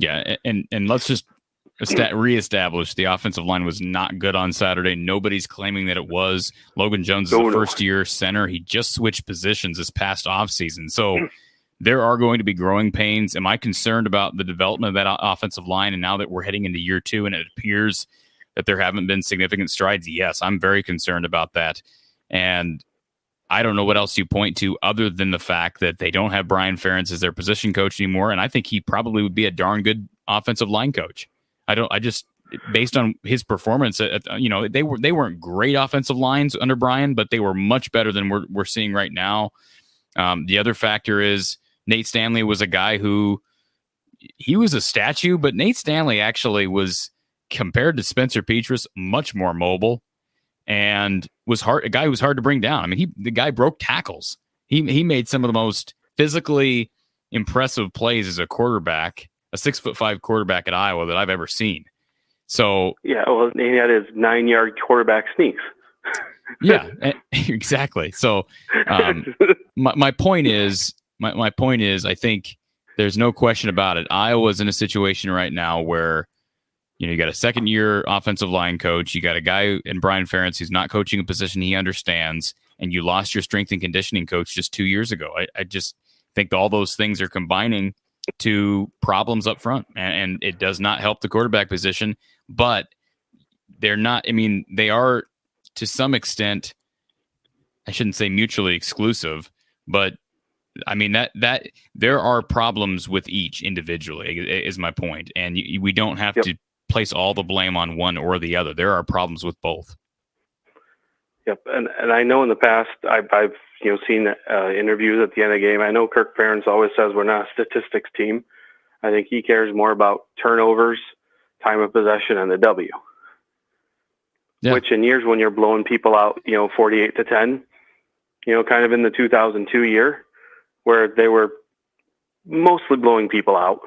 Yeah, and and let's just reestablished the offensive line was not good on Saturday. Nobody's claiming that it was. Logan Jones is a first year center. He just switched positions this past offseason. So there are going to be growing pains. Am I concerned about the development of that offensive line? And now that we're heading into year two and it appears that there haven't been significant strides, yes, I'm very concerned about that. And I don't know what else you point to other than the fact that they don't have Brian Ferentz as their position coach anymore. And I think he probably would be a darn good offensive line coach. I don't. I just based on his performance, at, you know, they were they weren't great offensive lines under Brian, but they were much better than we're we're seeing right now. Um, the other factor is Nate Stanley was a guy who he was a statue, but Nate Stanley actually was compared to Spencer Petras much more mobile and was hard a guy who was hard to bring down. I mean, he the guy broke tackles. He he made some of the most physically impressive plays as a quarterback a six foot five quarterback at Iowa that I've ever seen. So yeah, well, he had his nine yard quarterback sneaks. yeah, *laughs* exactly. So um, *laughs* my my point is my my point is I think there's no question about it. Iowa's in a situation right now where you know you got a second year offensive line coach, you got a guy in Brian Ferentz who's not coaching a position he understands, and you lost your strength and conditioning coach just two years ago. I, I just think all those things are combining to problems up front, and, and it does not help the quarterback position. But they're not. I mean, they are to some extent. I shouldn't say mutually exclusive, but I mean that that there are problems with each individually is my point, and you, we don't have yep. to place all the blame on one or the other. There are problems with both. Yep, and and I know in the past I've, I've you know seen uh, interviews at the end of the game. I know Kirk Ferentz always says we're not a statistics team. I think he cares more about turnovers, time of possession, and the W. Yeah. Which in years when you're blowing people out, you know, 48 to 10, you know, kind of in the 2002 year where they were mostly blowing people out,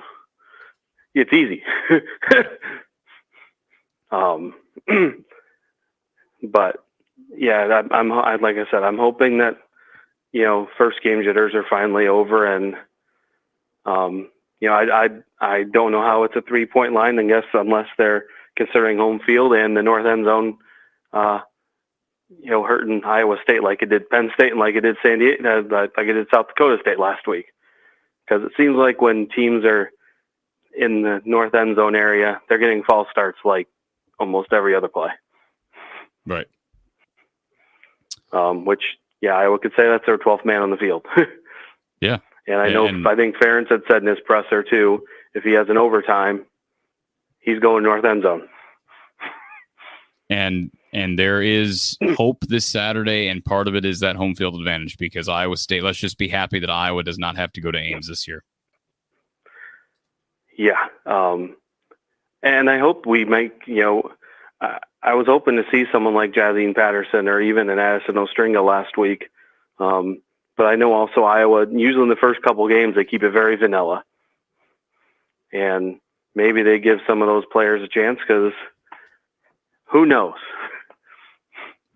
it's easy. *laughs* um, *clears throat* but yeah, I'm, I'm like I said, I'm hoping that you know first game jitters are finally over, and um, you know I I I don't know how it's a three point line. I guess unless they're considering home field and the north end zone, uh, you know, hurting Iowa State like it did Penn State and like it did San Diego, uh, like it did South Dakota State last week. Because it seems like when teams are in the north end zone area, they're getting false starts like almost every other play. Right um, which yeah, I could say that's their 12th man on the field. *laughs* yeah. And I know, and, I think Ferentz had said in his presser too, if he has an overtime, he's going north end zone. And and there is *clears throat* hope this Saturday, and part of it is that home field advantage because Iowa State. Let's just be happy that Iowa does not have to go to Ames this year. Yeah, um, and I hope we make you know. Uh, I was hoping to see someone like Jaziun Patterson or even an Addison Ostrenga last week. Um, but I know also Iowa, usually in the first couple games, they keep it very vanilla. And maybe they give some of those players a chance because who knows?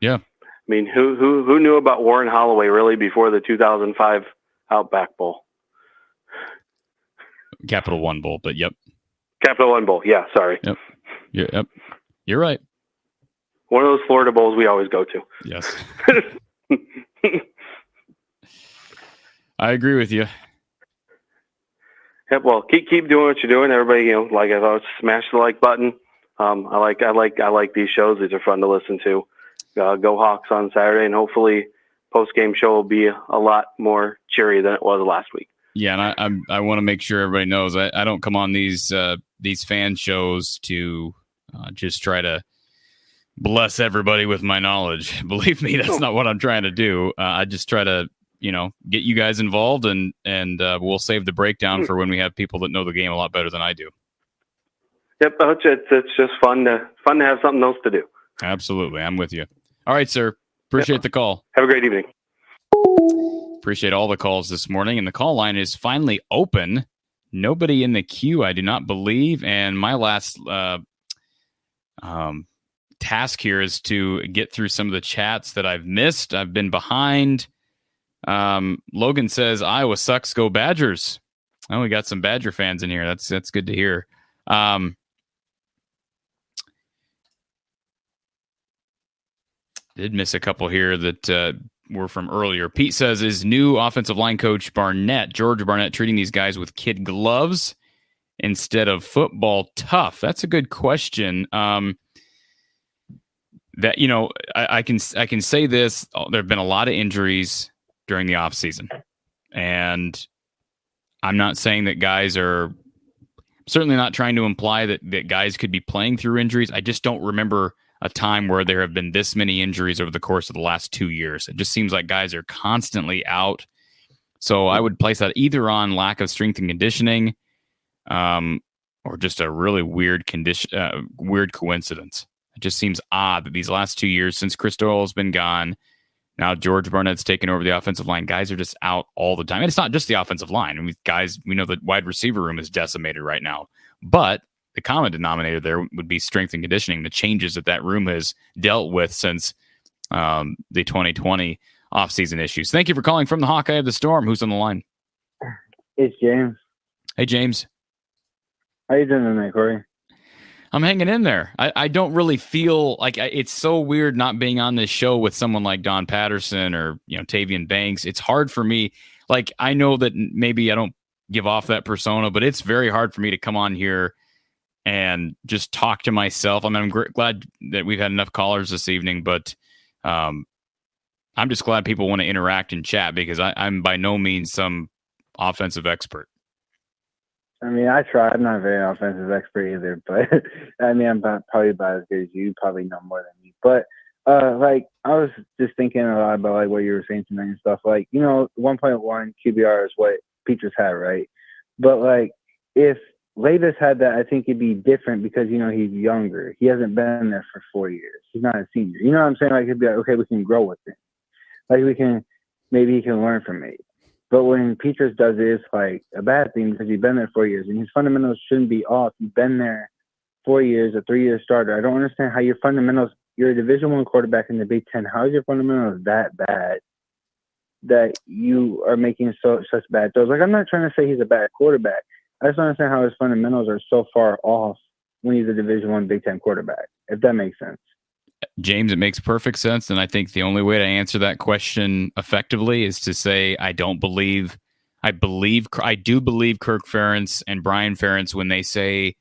Yeah. I mean, who, who, who knew about Warren Holloway really before the 2005 Outback Bowl? Capital One Bowl, but yep. Capital One Bowl. Yeah. Sorry. Yep. Yeah, yep. You're right. One of those Florida bowls we always go to. Yes. *laughs* I agree with you. Yep. Well, keep keep doing what you're doing. Everybody, you know, like I thought, smash the like button. Um, I like I like I like these shows. These are fun to listen to. Uh, go Hawks on Saturday, and hopefully post game show will be a lot more cheery than it was last week. Yeah, and I I'm, i want to make sure everybody knows I, I don't come on these uh, these fan shows to uh, just try to bless everybody with my knowledge. *laughs* Believe me, that's not what I'm trying to do. Uh, I just try to you know get you guys involved and and uh, we'll save the breakdown hmm. for when we have people that know the game a lot better than I do. Yep, it's it's just fun to fun to have something else to do. Absolutely, I'm with you. All right, sir. Appreciate yep. the call. Have a great evening. Appreciate all the calls this morning, and the call line is finally open. Nobody in the queue, I do not believe. And my last uh, um, task here is to get through some of the chats that I've missed. I've been behind. Um, Logan says Iowa sucks. Go Badgers. Oh, we got some Badger fans in here. That's that's good to hear. Um, did miss a couple here that uh, were from earlier. Pete says is new offensive line coach Barnett, George Barnett, treating these guys with kid gloves instead of football tough. That's a good question. Um, that you know, I, I can I can say this. There have been a lot of injuries during the off season, and I'm not saying that guys are certainly not trying to imply that that guys could be playing through injuries. I just don't remember a time where there have been this many injuries over the course of the last two years. It just seems like guys are constantly out. So I would place that either on lack of strength and conditioning, um, or just a really weird condition, uh, weird coincidence. It just seems odd that these last two years, since Chris Doyle has been gone, now George Barnett's taken over the offensive line. Guys are just out all the time. And it's not just the offensive line. I mean, guys, we know the wide receiver room is decimated right now. But the common denominator there would be strength and conditioning, the changes that that room has dealt with since um, the 2020 offseason issues. Thank you for calling from the Hawkeye of the Storm. Who's on the line? It's James. Hey, James. How you doing tonight, Corey? I'm hanging in there. I, I don't really feel like I, it's so weird not being on this show with someone like Don Patterson or you know Tavian Banks. It's hard for me. Like I know that maybe I don't give off that persona, but it's very hard for me to come on here and just talk to myself. I mean, I'm gr- glad that we've had enough callers this evening, but um, I'm just glad people want to interact and chat because I, I'm by no means some offensive expert. I mean, I try. I'm not a very offensive expert either, *laughs* but I mean, I'm about, probably about as good as you. Probably know more than me, but uh, like I was just thinking a lot about like what you were saying tonight and stuff. Like, you know, 1.1 QBR is what Petras had, right? But like, if Levis had that, I think it'd be different because you know he's younger. He hasn't been there for four years. He's not a senior. You know what I'm saying? Like it'd be like, okay, we can grow with him. Like we can, maybe he can learn from me. But when Petras does it, it's like a bad thing because he's been there four years and his fundamentals shouldn't be off. You've been there four years, a three-year starter. I don't understand how your fundamentals. You're a Division One quarterback in the Big Ten. How is your fundamentals that bad that you are making so such bad throws? Like I'm not trying to say he's a bad quarterback. I just don't understand how his fundamentals are so far off when he's a Division One Big Ten quarterback. If that makes sense. James, it makes perfect sense, and I think the only way to answer that question effectively is to say I don't believe. I believe I do believe Kirk Ferentz and Brian Ferentz when they say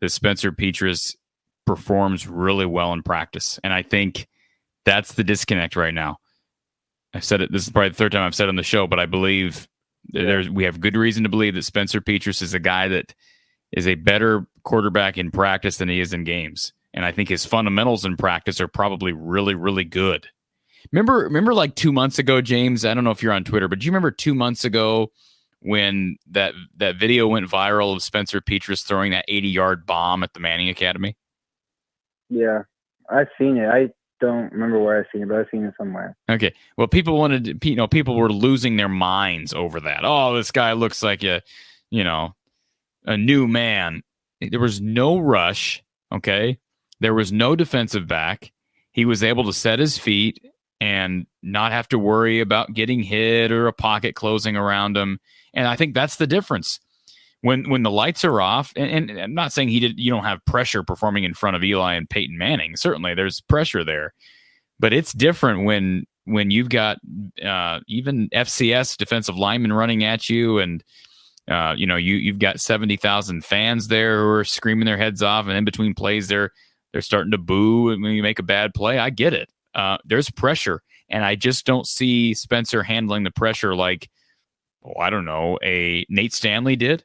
that Spencer Petras performs really well in practice, and I think that's the disconnect right now. I've said it. This is probably the third time I've said on the show, but I believe yeah. There's we have good reason to believe that Spencer Petras is a guy that is a better quarterback in practice than he is in games. And I think his fundamentals in practice are probably really, really good. Remember, remember like two months ago, James. I don't know if you're on Twitter, but do you remember two months ago when that that video went viral of Spencer Petras throwing that 80 yard bomb at the Manning Academy? Yeah, I've seen it. I don't remember where I've seen it, but I've seen it somewhere. Okay. Well, people wanted to, you know, people were losing their minds over that. Oh, this guy looks like a, you know, a new man. There was no rush. Okay. There was no defensive back. He was able to set his feet and not have to worry about getting hit or a pocket closing around him. And I think that's the difference. When when the lights are off, and, and I'm not saying he did you don't have pressure performing in front of Eli and Peyton Manning. Certainly there's pressure there. But it's different when when you've got uh, even FCS defensive linemen running at you and Uh, you know, you you've got seventy thousand fans there who are screaming their heads off, and in between plays, they're they're starting to boo when you make a bad play. I get it. Uh, there's pressure, and I just don't see Spencer handling the pressure like, oh, I don't know, a Nate Stanley did.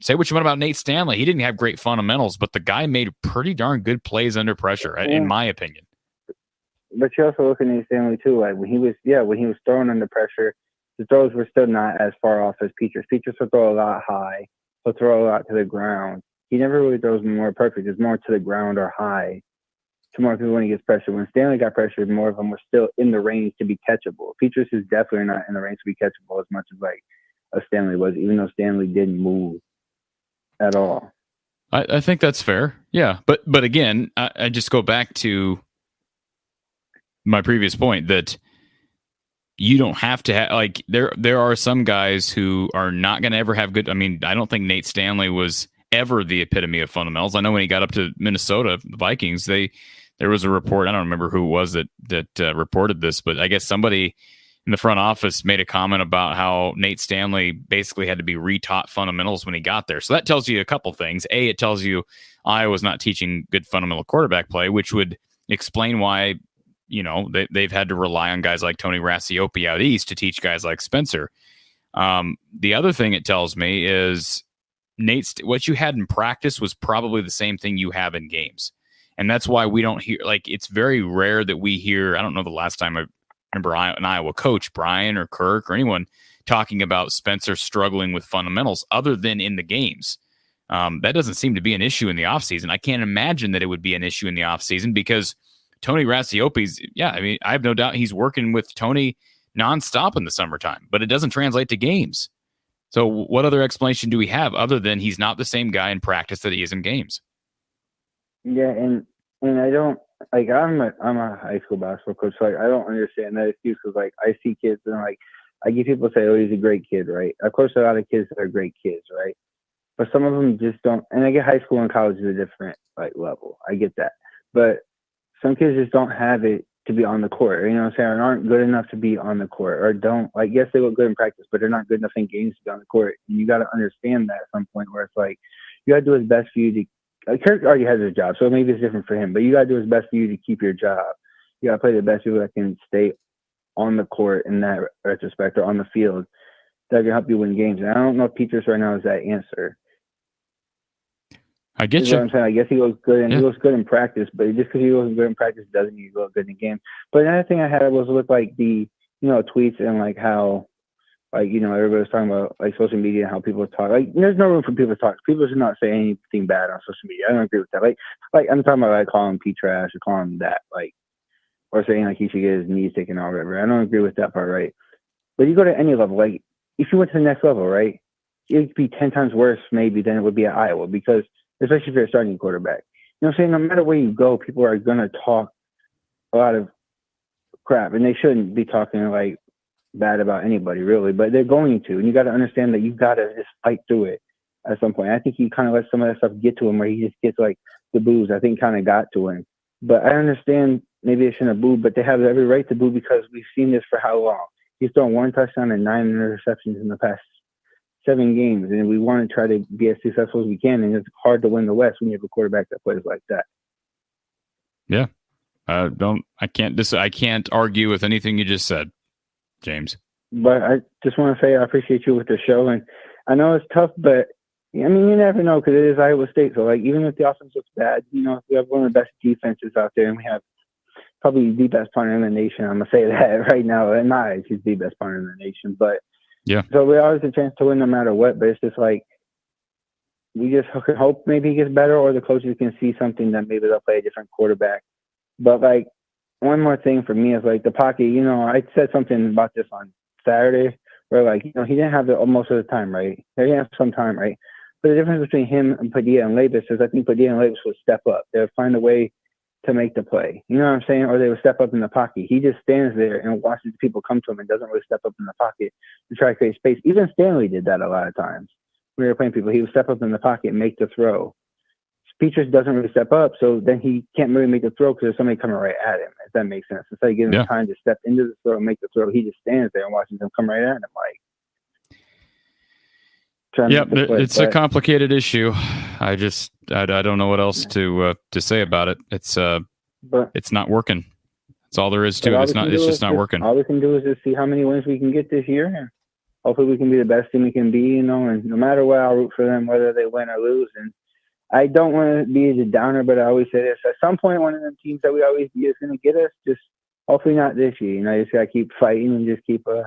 Say what you want about Nate Stanley. He didn't have great fundamentals, but the guy made pretty darn good plays under pressure, yeah. in my opinion. But you also look at Nate Stanley too. Like when he was, yeah, when he was thrown under pressure, the throws were still not as far off as Petras. Petras will throw a lot high. He'll throw a lot to the ground. He never really throws more perfect. It's more to the ground or high to more people when he gets pressure. When Stanley got pressured, more of them were still in the range to be catchable. Petras is definitely not in the range to be catchable as much as like a Stanley was, even though Stanley didn't move at all. I, I think that's fair. Yeah, but but again, I, I just go back to my previous point that you don't have to have like there there are some guys who are not going to ever have good I mean I don't think Nate Stanley was ever the epitome of fundamentals. I know when he got up to Minnesota the Vikings they there was a report I don't remember who it was that that uh, reported this but I guess somebody in the front office made a comment about how Nate Stanley basically had to be retaught fundamentals when he got there. So that tells you a couple things. A, it tells you Iowa's not teaching good fundamental quarterback play, which would explain why you know they, they've had to rely on guys like Tony Racioppi out east to teach guys like Spencer. Um, the other thing it tells me is Nate, what you had in practice was probably the same thing you have in games, and that's why we don't hear like it's very rare that we hear. I don't know the last time I remember an Iowa coach, Brian or Kirk or anyone talking about Spencer struggling with fundamentals other than in the games. Um, that doesn't seem to be an issue in the offseason. I can't imagine that it would be an issue in the offseason because Tony Racioppi's, yeah, I mean, I have no doubt he's working with Tony nonstop in the summertime, but it doesn't translate to games. So, what other explanation do we have other than he's not the same guy in practice that he is in games? Yeah, and and I don't like I'm a I'm a high school basketball coach, so like I don't understand that excuse because like I see kids and like I get people say, "Oh, he's a great kid," right? Of course, a lot of kids are great kids, right? But some of them just don't. And I get high school and college is a different like level. I get that, but some kids just don't have it to be on the court. You know what I'm saying? Or aren't good enough to be on the court, or don't like. Yes, they look good in practice, but they're not good enough in games to be on the court. And you got to understand that at some point where it's like you got to do his best for you to. Like Kirk already has his job, so maybe it's different for him. But you got to do his best for you to keep your job. You got to play the best people that can stay on the court in that retrospect or on the field that can help you win games. And I don't know if Petras right now is that answer. I get you. What I'm saying. I guess he looks good and yeah. he looks good in practice, but just because he looks good in practice doesn't mean he looks good in the game. But another thing I had was with like the you know tweets and like how like you know everybody was talking about like social media and how people talk. Like there's no room for people to talk. People should not say anything bad on social media. I don't agree with that. Like like I'm talking about like calling P trash or calling that like or saying like he should get his knees taken out or whatever. I don't agree with that part, right? But you go to any level, like if you went to the next level, right, it'd be ten times worse maybe than it would be at Iowa because especially if you're a starting quarterback. You know what I'm saying? No matter where you go, people are gonna talk a lot of crap, and they shouldn't be talking like bad about anybody really, but they're going to, and you got to understand that you got to just fight through it at some point. I think he kind of let some of that stuff get to him, where he just gets like the boos. I think kind of got to him, but I understand maybe they shouldn't have booed, but they have every right to boo because we've seen this for how long? He's thrown one touchdown and nine interceptions in the past seven games, and we want to try to be as successful as we can. And it's hard to win the West when you have a quarterback that plays like that. Yeah, uh, don't I can't dis- I can't argue with anything you just said, James. But I just want to say I appreciate you with the show, and I know it's tough, but I mean you never know because it is Iowa State. So like even if the offense looks bad, you know we have one of the best defenses out there, and we have probably the best punter in the nation. I'm gonna say *laughs* that right now. In my eyes, he's the best punter in the nation, but yeah. So we always have a chance to win no matter what, but it's just like we just hope maybe he gets better or the coaches can see something that maybe they'll play a different quarterback. But like one more thing for me is like the pocket, you know, I said something about this on Saturday where like, you know, he didn't have it most of the time, right? He didn't have some time, right? But the difference between him and Padilla and Labas is I think Padilla and Labas would step up. They'll find a way to make the play. You know what I'm saying? Or they would step up in the pocket. He just stands there and watches people come to him and doesn't really step up in the pocket to try to create space. Even Stanley did that a lot of times. When we were playing people, he would step up in the pocket and make the throw. Petras doesn't really step up, so then he can't really make the throw because there's somebody coming right at him. If that makes sense, instead of giving yeah. him time to step into the throw and make the throw, he just stands there and watches them come right at him. Like Yep, it's but, a complicated issue. I just I, I don't know what else to uh, to say about it. It's uh, but it's not working. That's all there is to it. It's not. It's just not just, working. All we can do is just see how many wins we can get this year, hopefully we can be the best team we can be. You know, and no matter what, I'll root for them, whether they win or lose. And I don't want to be a downer, but I always say this: at some point, one of them teams that we always be is going to get us. Just hopefully not this year. You know, you just got to keep fighting and just keep uh,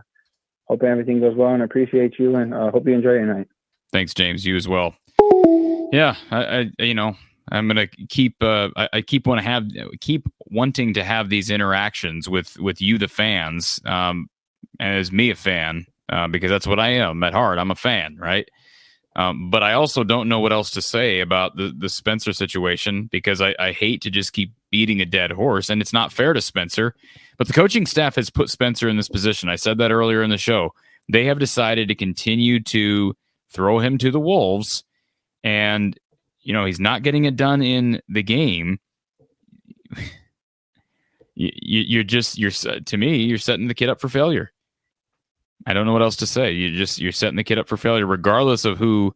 hoping everything goes well. And appreciate you, and uh, hope you enjoy your night. Thanks, James. You as well. Yeah, I, I you know I'm gonna keep uh, I, I, keep want to have keep wanting to have these interactions with with you the fans um, as me a fan uh, because that's what I am at heart I'm a fan right um, but I also don't know what else to say about the the Spencer situation because I, I hate to just keep beating a dead horse and it's not fair to Spencer but the coaching staff has put Spencer in this position I said that earlier in the show they have decided to continue to throw him to the wolves. And you know he's not getting it done in the game. *laughs* You, you're just you're to me you're setting the kid up for failure. I don't know what else to say. You just you're setting the kid up for failure regardless of who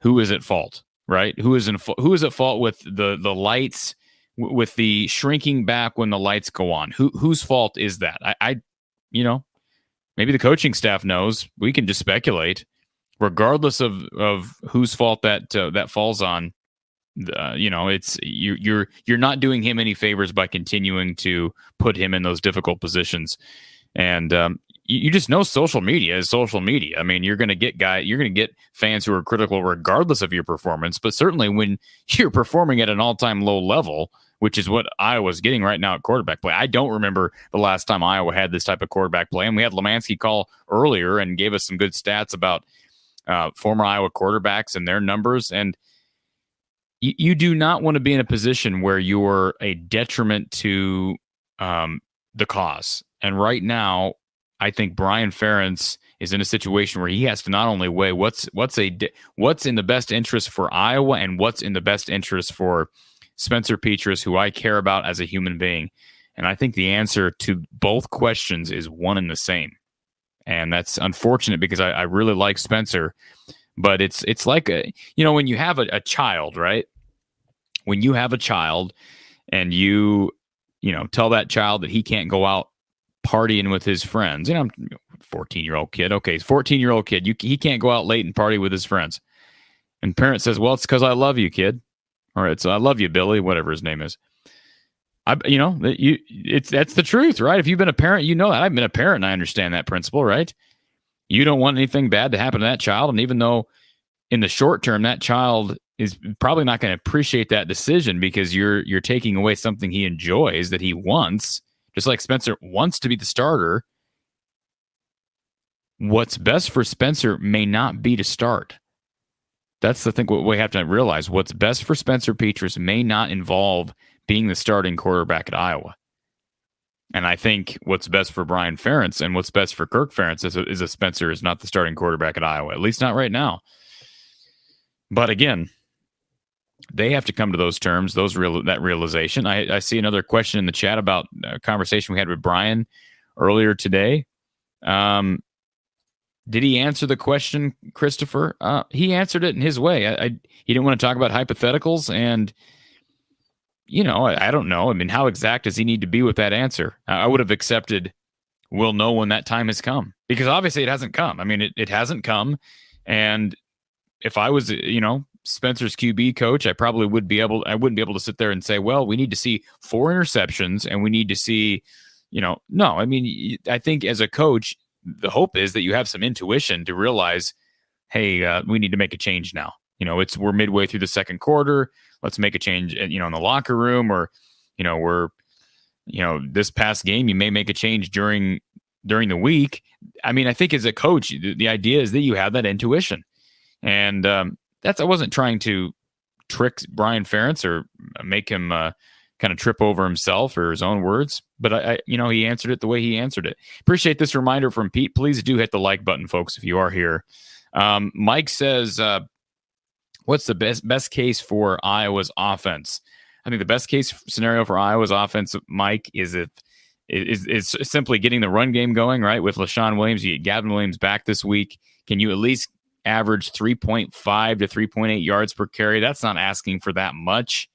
who is at fault right? Who is in who is at fault with the the lights with the shrinking back when the lights go on. Who whose fault is that? I i you know maybe the coaching staff knows. We can just speculate regardless of of whose fault that uh, that falls on. Uh, you know, it's you, you're you're not doing him any favors by continuing to put him in those difficult positions, and um, you, just know social media is social media. I mean, you're going to get guy, you're going to get fans who are critical regardless of your performance, but certainly when *laughs* you're performing at an all time low level, which is what Iowa's getting right now at quarterback play. I don't remember the last time Iowa had this type of quarterback play, and we had Lemansky call earlier and gave us some good stats about uh, former Iowa quarterbacks and their numbers. And you, you do not want to be in a position where you're a detriment to um, the cause. And right now, I think Brian Ferentz is in a situation where he has to not only weigh what's what's a what's in the best interest for Iowa and what's in the best interest for Spencer Petras, who I care about as a human being. And I think the answer to both questions is one and the same and that's unfortunate because I, I really like Spencer, but it's it's like a you know when you have a, a child, right? When you have a child and you you know tell that child that he can't go out partying with his friends, you know, 14 year old kid, okay, 14 year old kid, you he can't go out late and party with his friends, and parent says, well, it's because I love you, kid, or it's I love you, Billy, whatever his name is. I, you know, you it's that's the truth, right? If you've been a parent, you know that. I've been a parent and I understand that principle, right? You don't want anything bad to happen to that child. And even though in the short term that child is probably not going to appreciate that decision because you're you're taking away something he enjoys that he wants, just like Spencer wants to be the starter. What's best for Spencer may not be to start. That's the thing what we have to realize. What's best for Spencer Petras may not involve being the starting quarterback at Iowa. And I think what's best for Brian Ferentz and what's best for Kirk Ferentz is a, is a Spencer is not the starting quarterback at Iowa, at least not right now. But again, they have to come to those terms, those real that realization. I, I see another question in the chat about a conversation we had with Brian earlier today. Um, did he answer the question, Christopher? Uh, he answered it in his way. I, I, he didn't want to talk about hypotheticals, and you know, I, I, don't know. I mean, how exact does he need to be with that answer? I would have accepted, we'll know when that time has come because obviously it hasn't come. I mean, it, it hasn't come. And if I was, you know, Spencer's QB coach, I probably would be able, I wouldn't be able to sit there and say, well, we need to see four interceptions and we need to see, you know, no, I mean, I think as a coach, the hope is that you have some intuition to realize, hey, uh, we need to make a change now. You know, it's we're midway through the second quarter let's make a change, uh, you know, in the locker room or, you know, we're, you know, this past game, you may make a change during during the week. I mean, I think as a coach, the, the idea is that you have that intuition, and um, that's I wasn't trying to trick Brian Ferentz or make him uh, kind of trip over himself or his own words, but I, I, you know, he answered it the way he answered it. Appreciate this reminder from Pete. Please do hit the like button, folks, if you are here. Um, Mike says, uh, what's the best best case for Iowa's offense? I think the best case scenario for Iowa's offense, Mike, is if is is simply getting the run game going right with Leshon Williams. You get Gavin Williams back this week. Can you at least average 3.5 to 3.8 yards per carry. That's not asking for that much.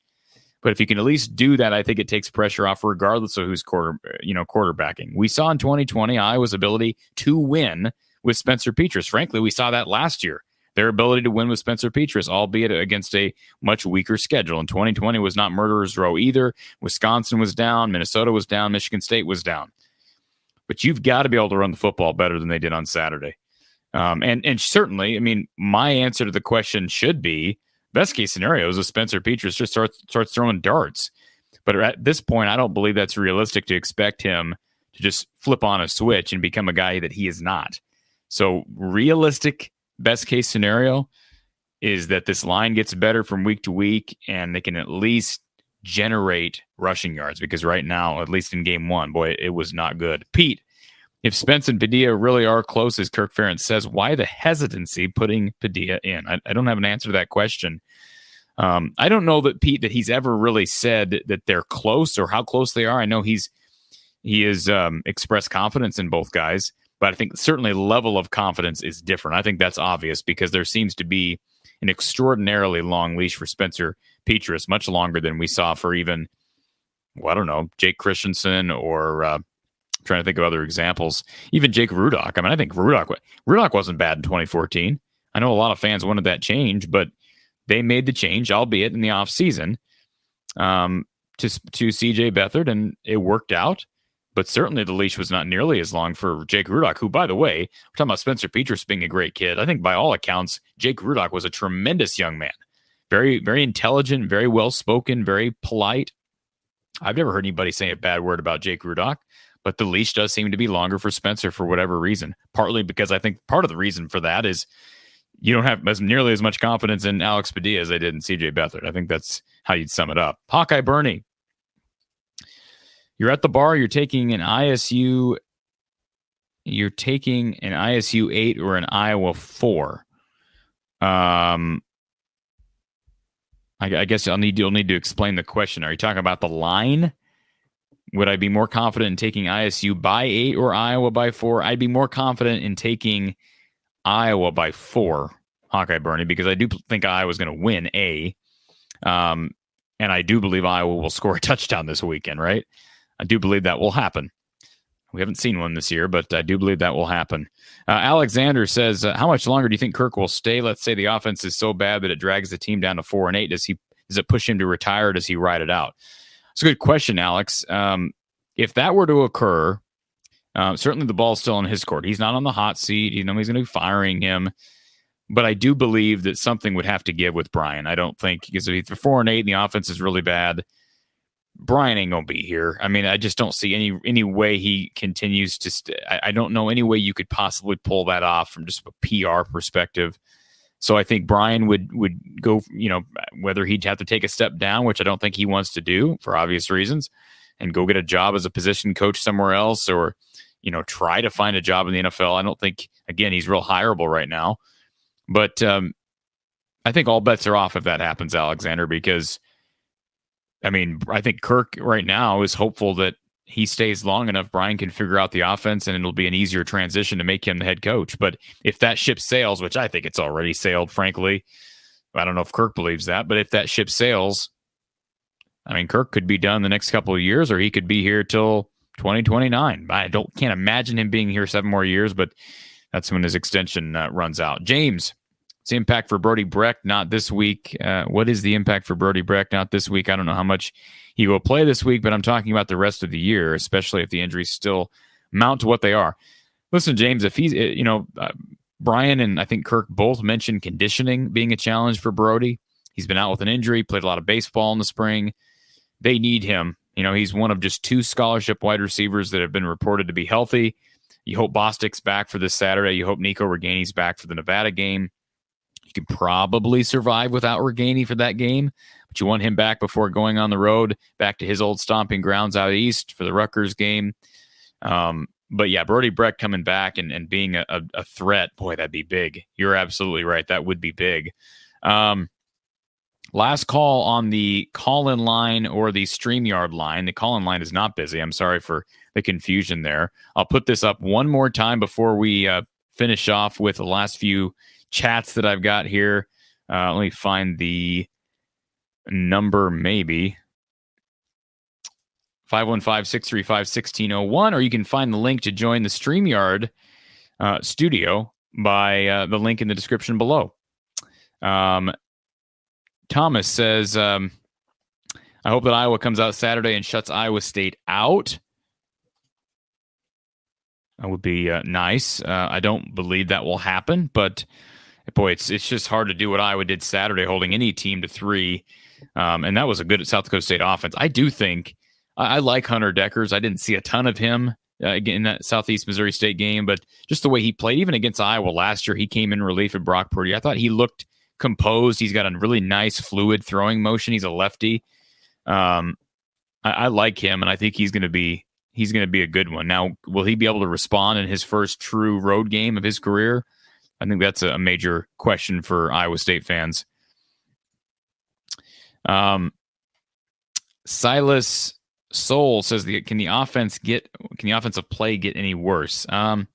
But if you can at least do that, I think it takes pressure off, regardless of who's quarter, you know, quarterbacking. We saw in 2020 Iowa's ability to win with Spencer Petras. Frankly, we saw that last year. Their ability to win with Spencer Petras, albeit against a much weaker schedule. And 2020 was not murderer's row either. Wisconsin was down, Minnesota was down, Michigan State was down. But you've got to be able to run the football better than they did on Saturday. Um, and and certainly, I mean, my answer to the question should be best case scenario is if Spencer Petras just starts starts throwing darts. But at this point, I don't believe that's realistic to expect him to just flip on a switch and become a guy that he is not. So realistic best case scenario is that this line gets better from week to week and they can at least generate rushing yards because right now, at least in game one, boy, it was not good. Pete, if Spence and Padilla really are close, as Kirk Ferentz says, why the hesitancy putting Padilla in? I, I don't have an answer to that question. Um, I don't know that Pete that he's ever really said that they're close or how close they are. I know he's he has um, expressed confidence in both guys, but I think certainly level of confidence is different. I think that's obvious because there seems to be an extraordinarily long leash for Spencer Petras, much longer than we saw for even well, I don't know Jake Christensen or uh, trying to think of other examples. Even Jake Rudock. I mean, I think Rudock Rudock wasn't bad in 2014. I know a lot of fans wanted that change, but they made the change, albeit in the off season, um, to to CJ Beathard, and it worked out. But certainly the leash was not nearly as long for Jake Rudock, who, by the way, we're talking about Spencer Petras being a great kid. I think by all accounts, Jake Rudock was a tremendous young man. Very, very intelligent, very well spoken, very polite. I've never heard anybody say a bad word about Jake Rudock but the leash does seem to be longer for Spencer for whatever reason. Partly because I think part of the reason for that is you don't have as nearly as much confidence in Alex Padilla as I did in CJ Beathard. I think that's how you'd sum it up. Hawkeye Bernie, you're at the bar, you're taking an ISU, you're taking an ISU eight or an Iowa four. Um, I, I guess I'll need you'll need to explain the question. Are you talking about the line? Would I be more confident in taking ISU by eight or Iowa by four? I'd be more confident in taking Iowa by four, Hawkeye Bernie, because I do think Iowa's going to win A. Um, and I do believe Iowa will score a touchdown this weekend, right? I do believe that will happen. We haven't seen one this year, but I do believe that will happen. Uh, Alexander says, uh, "How much longer do you think Kirk will stay? Let's say the offense is so bad that it drags the team down to four and eight. Does he does it push him to retire? does he ride it out?" It's a good question, Alex. Um, if that were to occur, uh, certainly the ball's still in his court. He's not on the hot seat. You know, he's going to be firing him. But I do believe that something would have to give with Brian. I don't think because if he's four and eight and the offense is really bad, Brian ain't gonna be here. I mean, I just don't see any any way he continues to. St- I, I don't know any way you could possibly pull that off from just a PR perspective. So I think Brian would would go, you know, whether he'd have to take a step down, which I don't think he wants to do for obvious reasons, and go get a job as a position coach somewhere else, or you know, try to find a job in the NFL. I don't think again he's real hireable right now, but um, I think all bets are off if that happens, Alexander, because I mean I think Kirk right now is hopeful that he stays long enough, Brian can figure out the offense and it'll be an easier transition to make him the head coach. But if that ship sails, which I think it's already sailed, frankly, I don't know if Kirk believes that, but if that ship sails, I mean, Kirk could be done the next couple of years, or he could be here till 2029. I don't can't imagine him being here seven more years, but that's when his extension uh, runs out. James, it's impact for Brody Brecht, not this week. Uh, what is the impact for Brody Brecht, not this week? I don't know how much he will play this week, but I'm talking about the rest of the year, especially if the injuries still mount to what they are. Listen, James, if he's, you know, uh, Brian and I think Kirk both mentioned conditioning being a challenge for Brody. He's been out with an injury, played a lot of baseball in the spring. They need him. You know, he's one of just two scholarship wide receivers that have been reported to be healthy. You hope Bostic's back for this Saturday. You hope Nico Ragaini's back for the Nevada game. You can probably survive without Ragaini for that game but you want him back before going on the road back to his old stomping grounds out east for the Rutgers game. Um, but yeah, Brody Brecht coming back and, and being a, a, threat, boy, that'd be big. You're absolutely right. That would be big. Um, last call on the call in line or the StreamYard line. The call in line is not busy. I'm sorry for the confusion there. I'll put this up one more time before we uh, finish off with the last few chats that I've got here. Uh, let me find the number, maybe. 515 635 1601, or you can find the link to join the StreamYard uh, studio by uh, the link in the description below. Um, Thomas says, um, I hope that Iowa comes out Saturday and shuts Iowa State out. That would be uh, nice. Uh, I don't believe that will happen, but boy, it's it's just hard to do what Iowa did Saturday, holding any team to three, um, and that was a good South Dakota State offense. I do think I, I like Hunter Dekkers. I didn't see a ton of him uh, in that Southeast Missouri State game, but just the way he played, even against Iowa last year, he came in relief of Brock Purdy. I thought he looked composed. He's got a really nice, fluid throwing motion. He's a lefty. Um, I, I like him, and I think he's going to be he's going to be a good one. Now, will he be able to respond in his first true road game of his career? I think that's a major question for Iowa State fans. Um, Silas Soul says, the, "Can the offense get? Can the offensive play get any worse?" Um,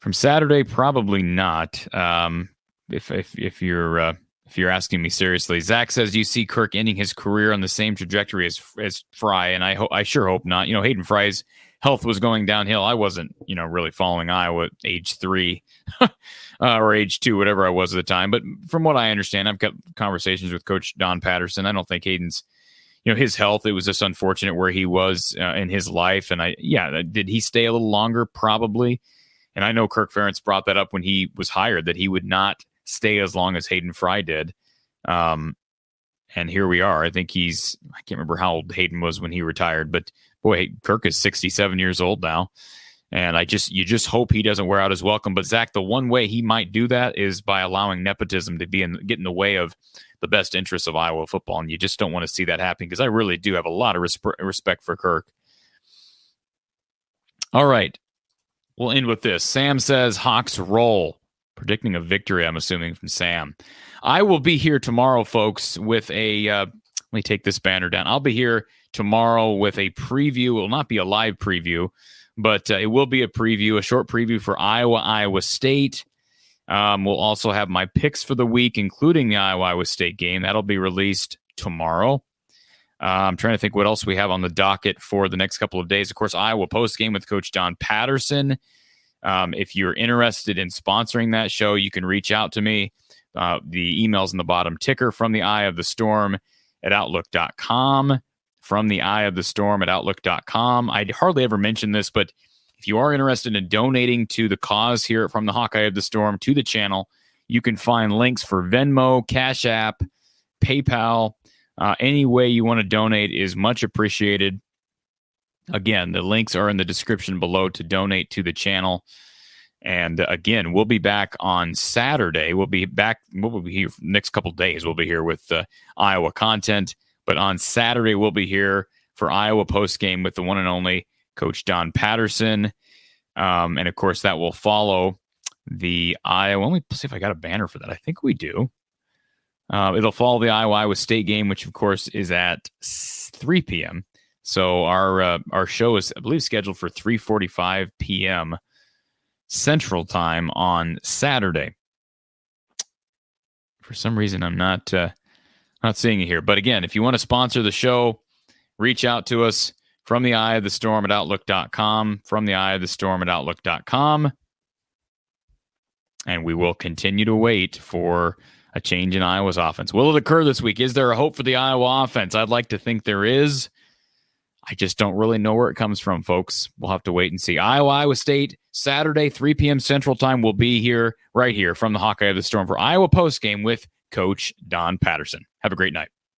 from Saturday, probably not. Um, if if if you're uh, if you're asking me seriously, Zach says, "Do you see Kirk ending his career on the same trajectory as as Fry?" And I hope I sure hope not. You know, Hayden Fry's health was going downhill. I wasn't, you know, really following Iowa age three *laughs* uh, or age two, whatever I was at the time. But from what I understand, I've got conversations with Coach Don Patterson. I don't think Hayden's, you know, his health. It was just unfortunate where he was uh, in his life. And I, yeah, did he stay a little longer? Probably. And I know Kirk Ferentz brought that up when he was hired that he would not stay as long as Hayden Fry did. Um, and here we are. I think he's I can't remember how old Hayden was when he retired, but boy, Kirk is 67 years old now. And I just you just hope he doesn't wear out his welcome. But Zach, the one way he might do that is by allowing nepotism to be in get in the way of the best interests of Iowa football, and you just don't want to see that happen because I really do have a lot of resp- respect for Kirk. All right, we'll end with this. Sam says Hawks roll, predicting a victory. I'm assuming from Sam. I will be here tomorrow, folks, with a. Uh, let me take this banner down. I'll be here tomorrow with a preview. It will not be a live preview, but uh, it will be a preview, a short preview for Iowa, Iowa State. Um, we'll also have my picks for the week, including the Iowa Iowa State game. That'll be released tomorrow. Uh, I'm trying to think what else we have on the docket for the next couple of days. Of course, Iowa post game with Coach Don Patterson. Um, if you're interested in sponsoring that show, you can reach out to me. Uh, the email's in the bottom ticker from the eye of the storm at outlook.com. From the eye of the storm at outlook.com. I hardly ever mention this, but if you are interested in donating to the cause here from the Hawkeye of the Storm to the channel, you can find links for Venmo, Cash App, PayPal. Uh, any way you want to donate is much appreciated. Again, the links are in the description below to donate to the channel. And uh, again, we'll be back on Saturday. We'll be back. We'll be here next couple days. We'll be here with uh, Iowa content. But on Saturday, we'll be here for Iowa post game with the one and only Coach Don Patterson. Um, and of course, that will follow the Iowa. Let me see if I got a banner for that. I think we do. Uh, it'll follow the Iowa Iowa State game, which of course is at 3 p.m. So our uh, our show is, I believe, scheduled for 3:45 p.m. Central Time on Saturday. For some reason, I'm not uh, not seeing it here. But again, if you want to sponsor the show, reach out to us from the eye of the storm at outlook.com. From the eye of the storm at outlook.com. And we will continue to wait for a change in Iowa's offense. Will it occur this week? Is there a hope for the Iowa offense? I'd like to think there is. I just don't really know where it comes from, folks. We'll have to wait and see. Iowa, Iowa State, Saturday, 3 p.m. Central Time. We'll be here, right here from the Hawkeye of the Storm for Iowa post game with Coach Don Patterson. Have a great night.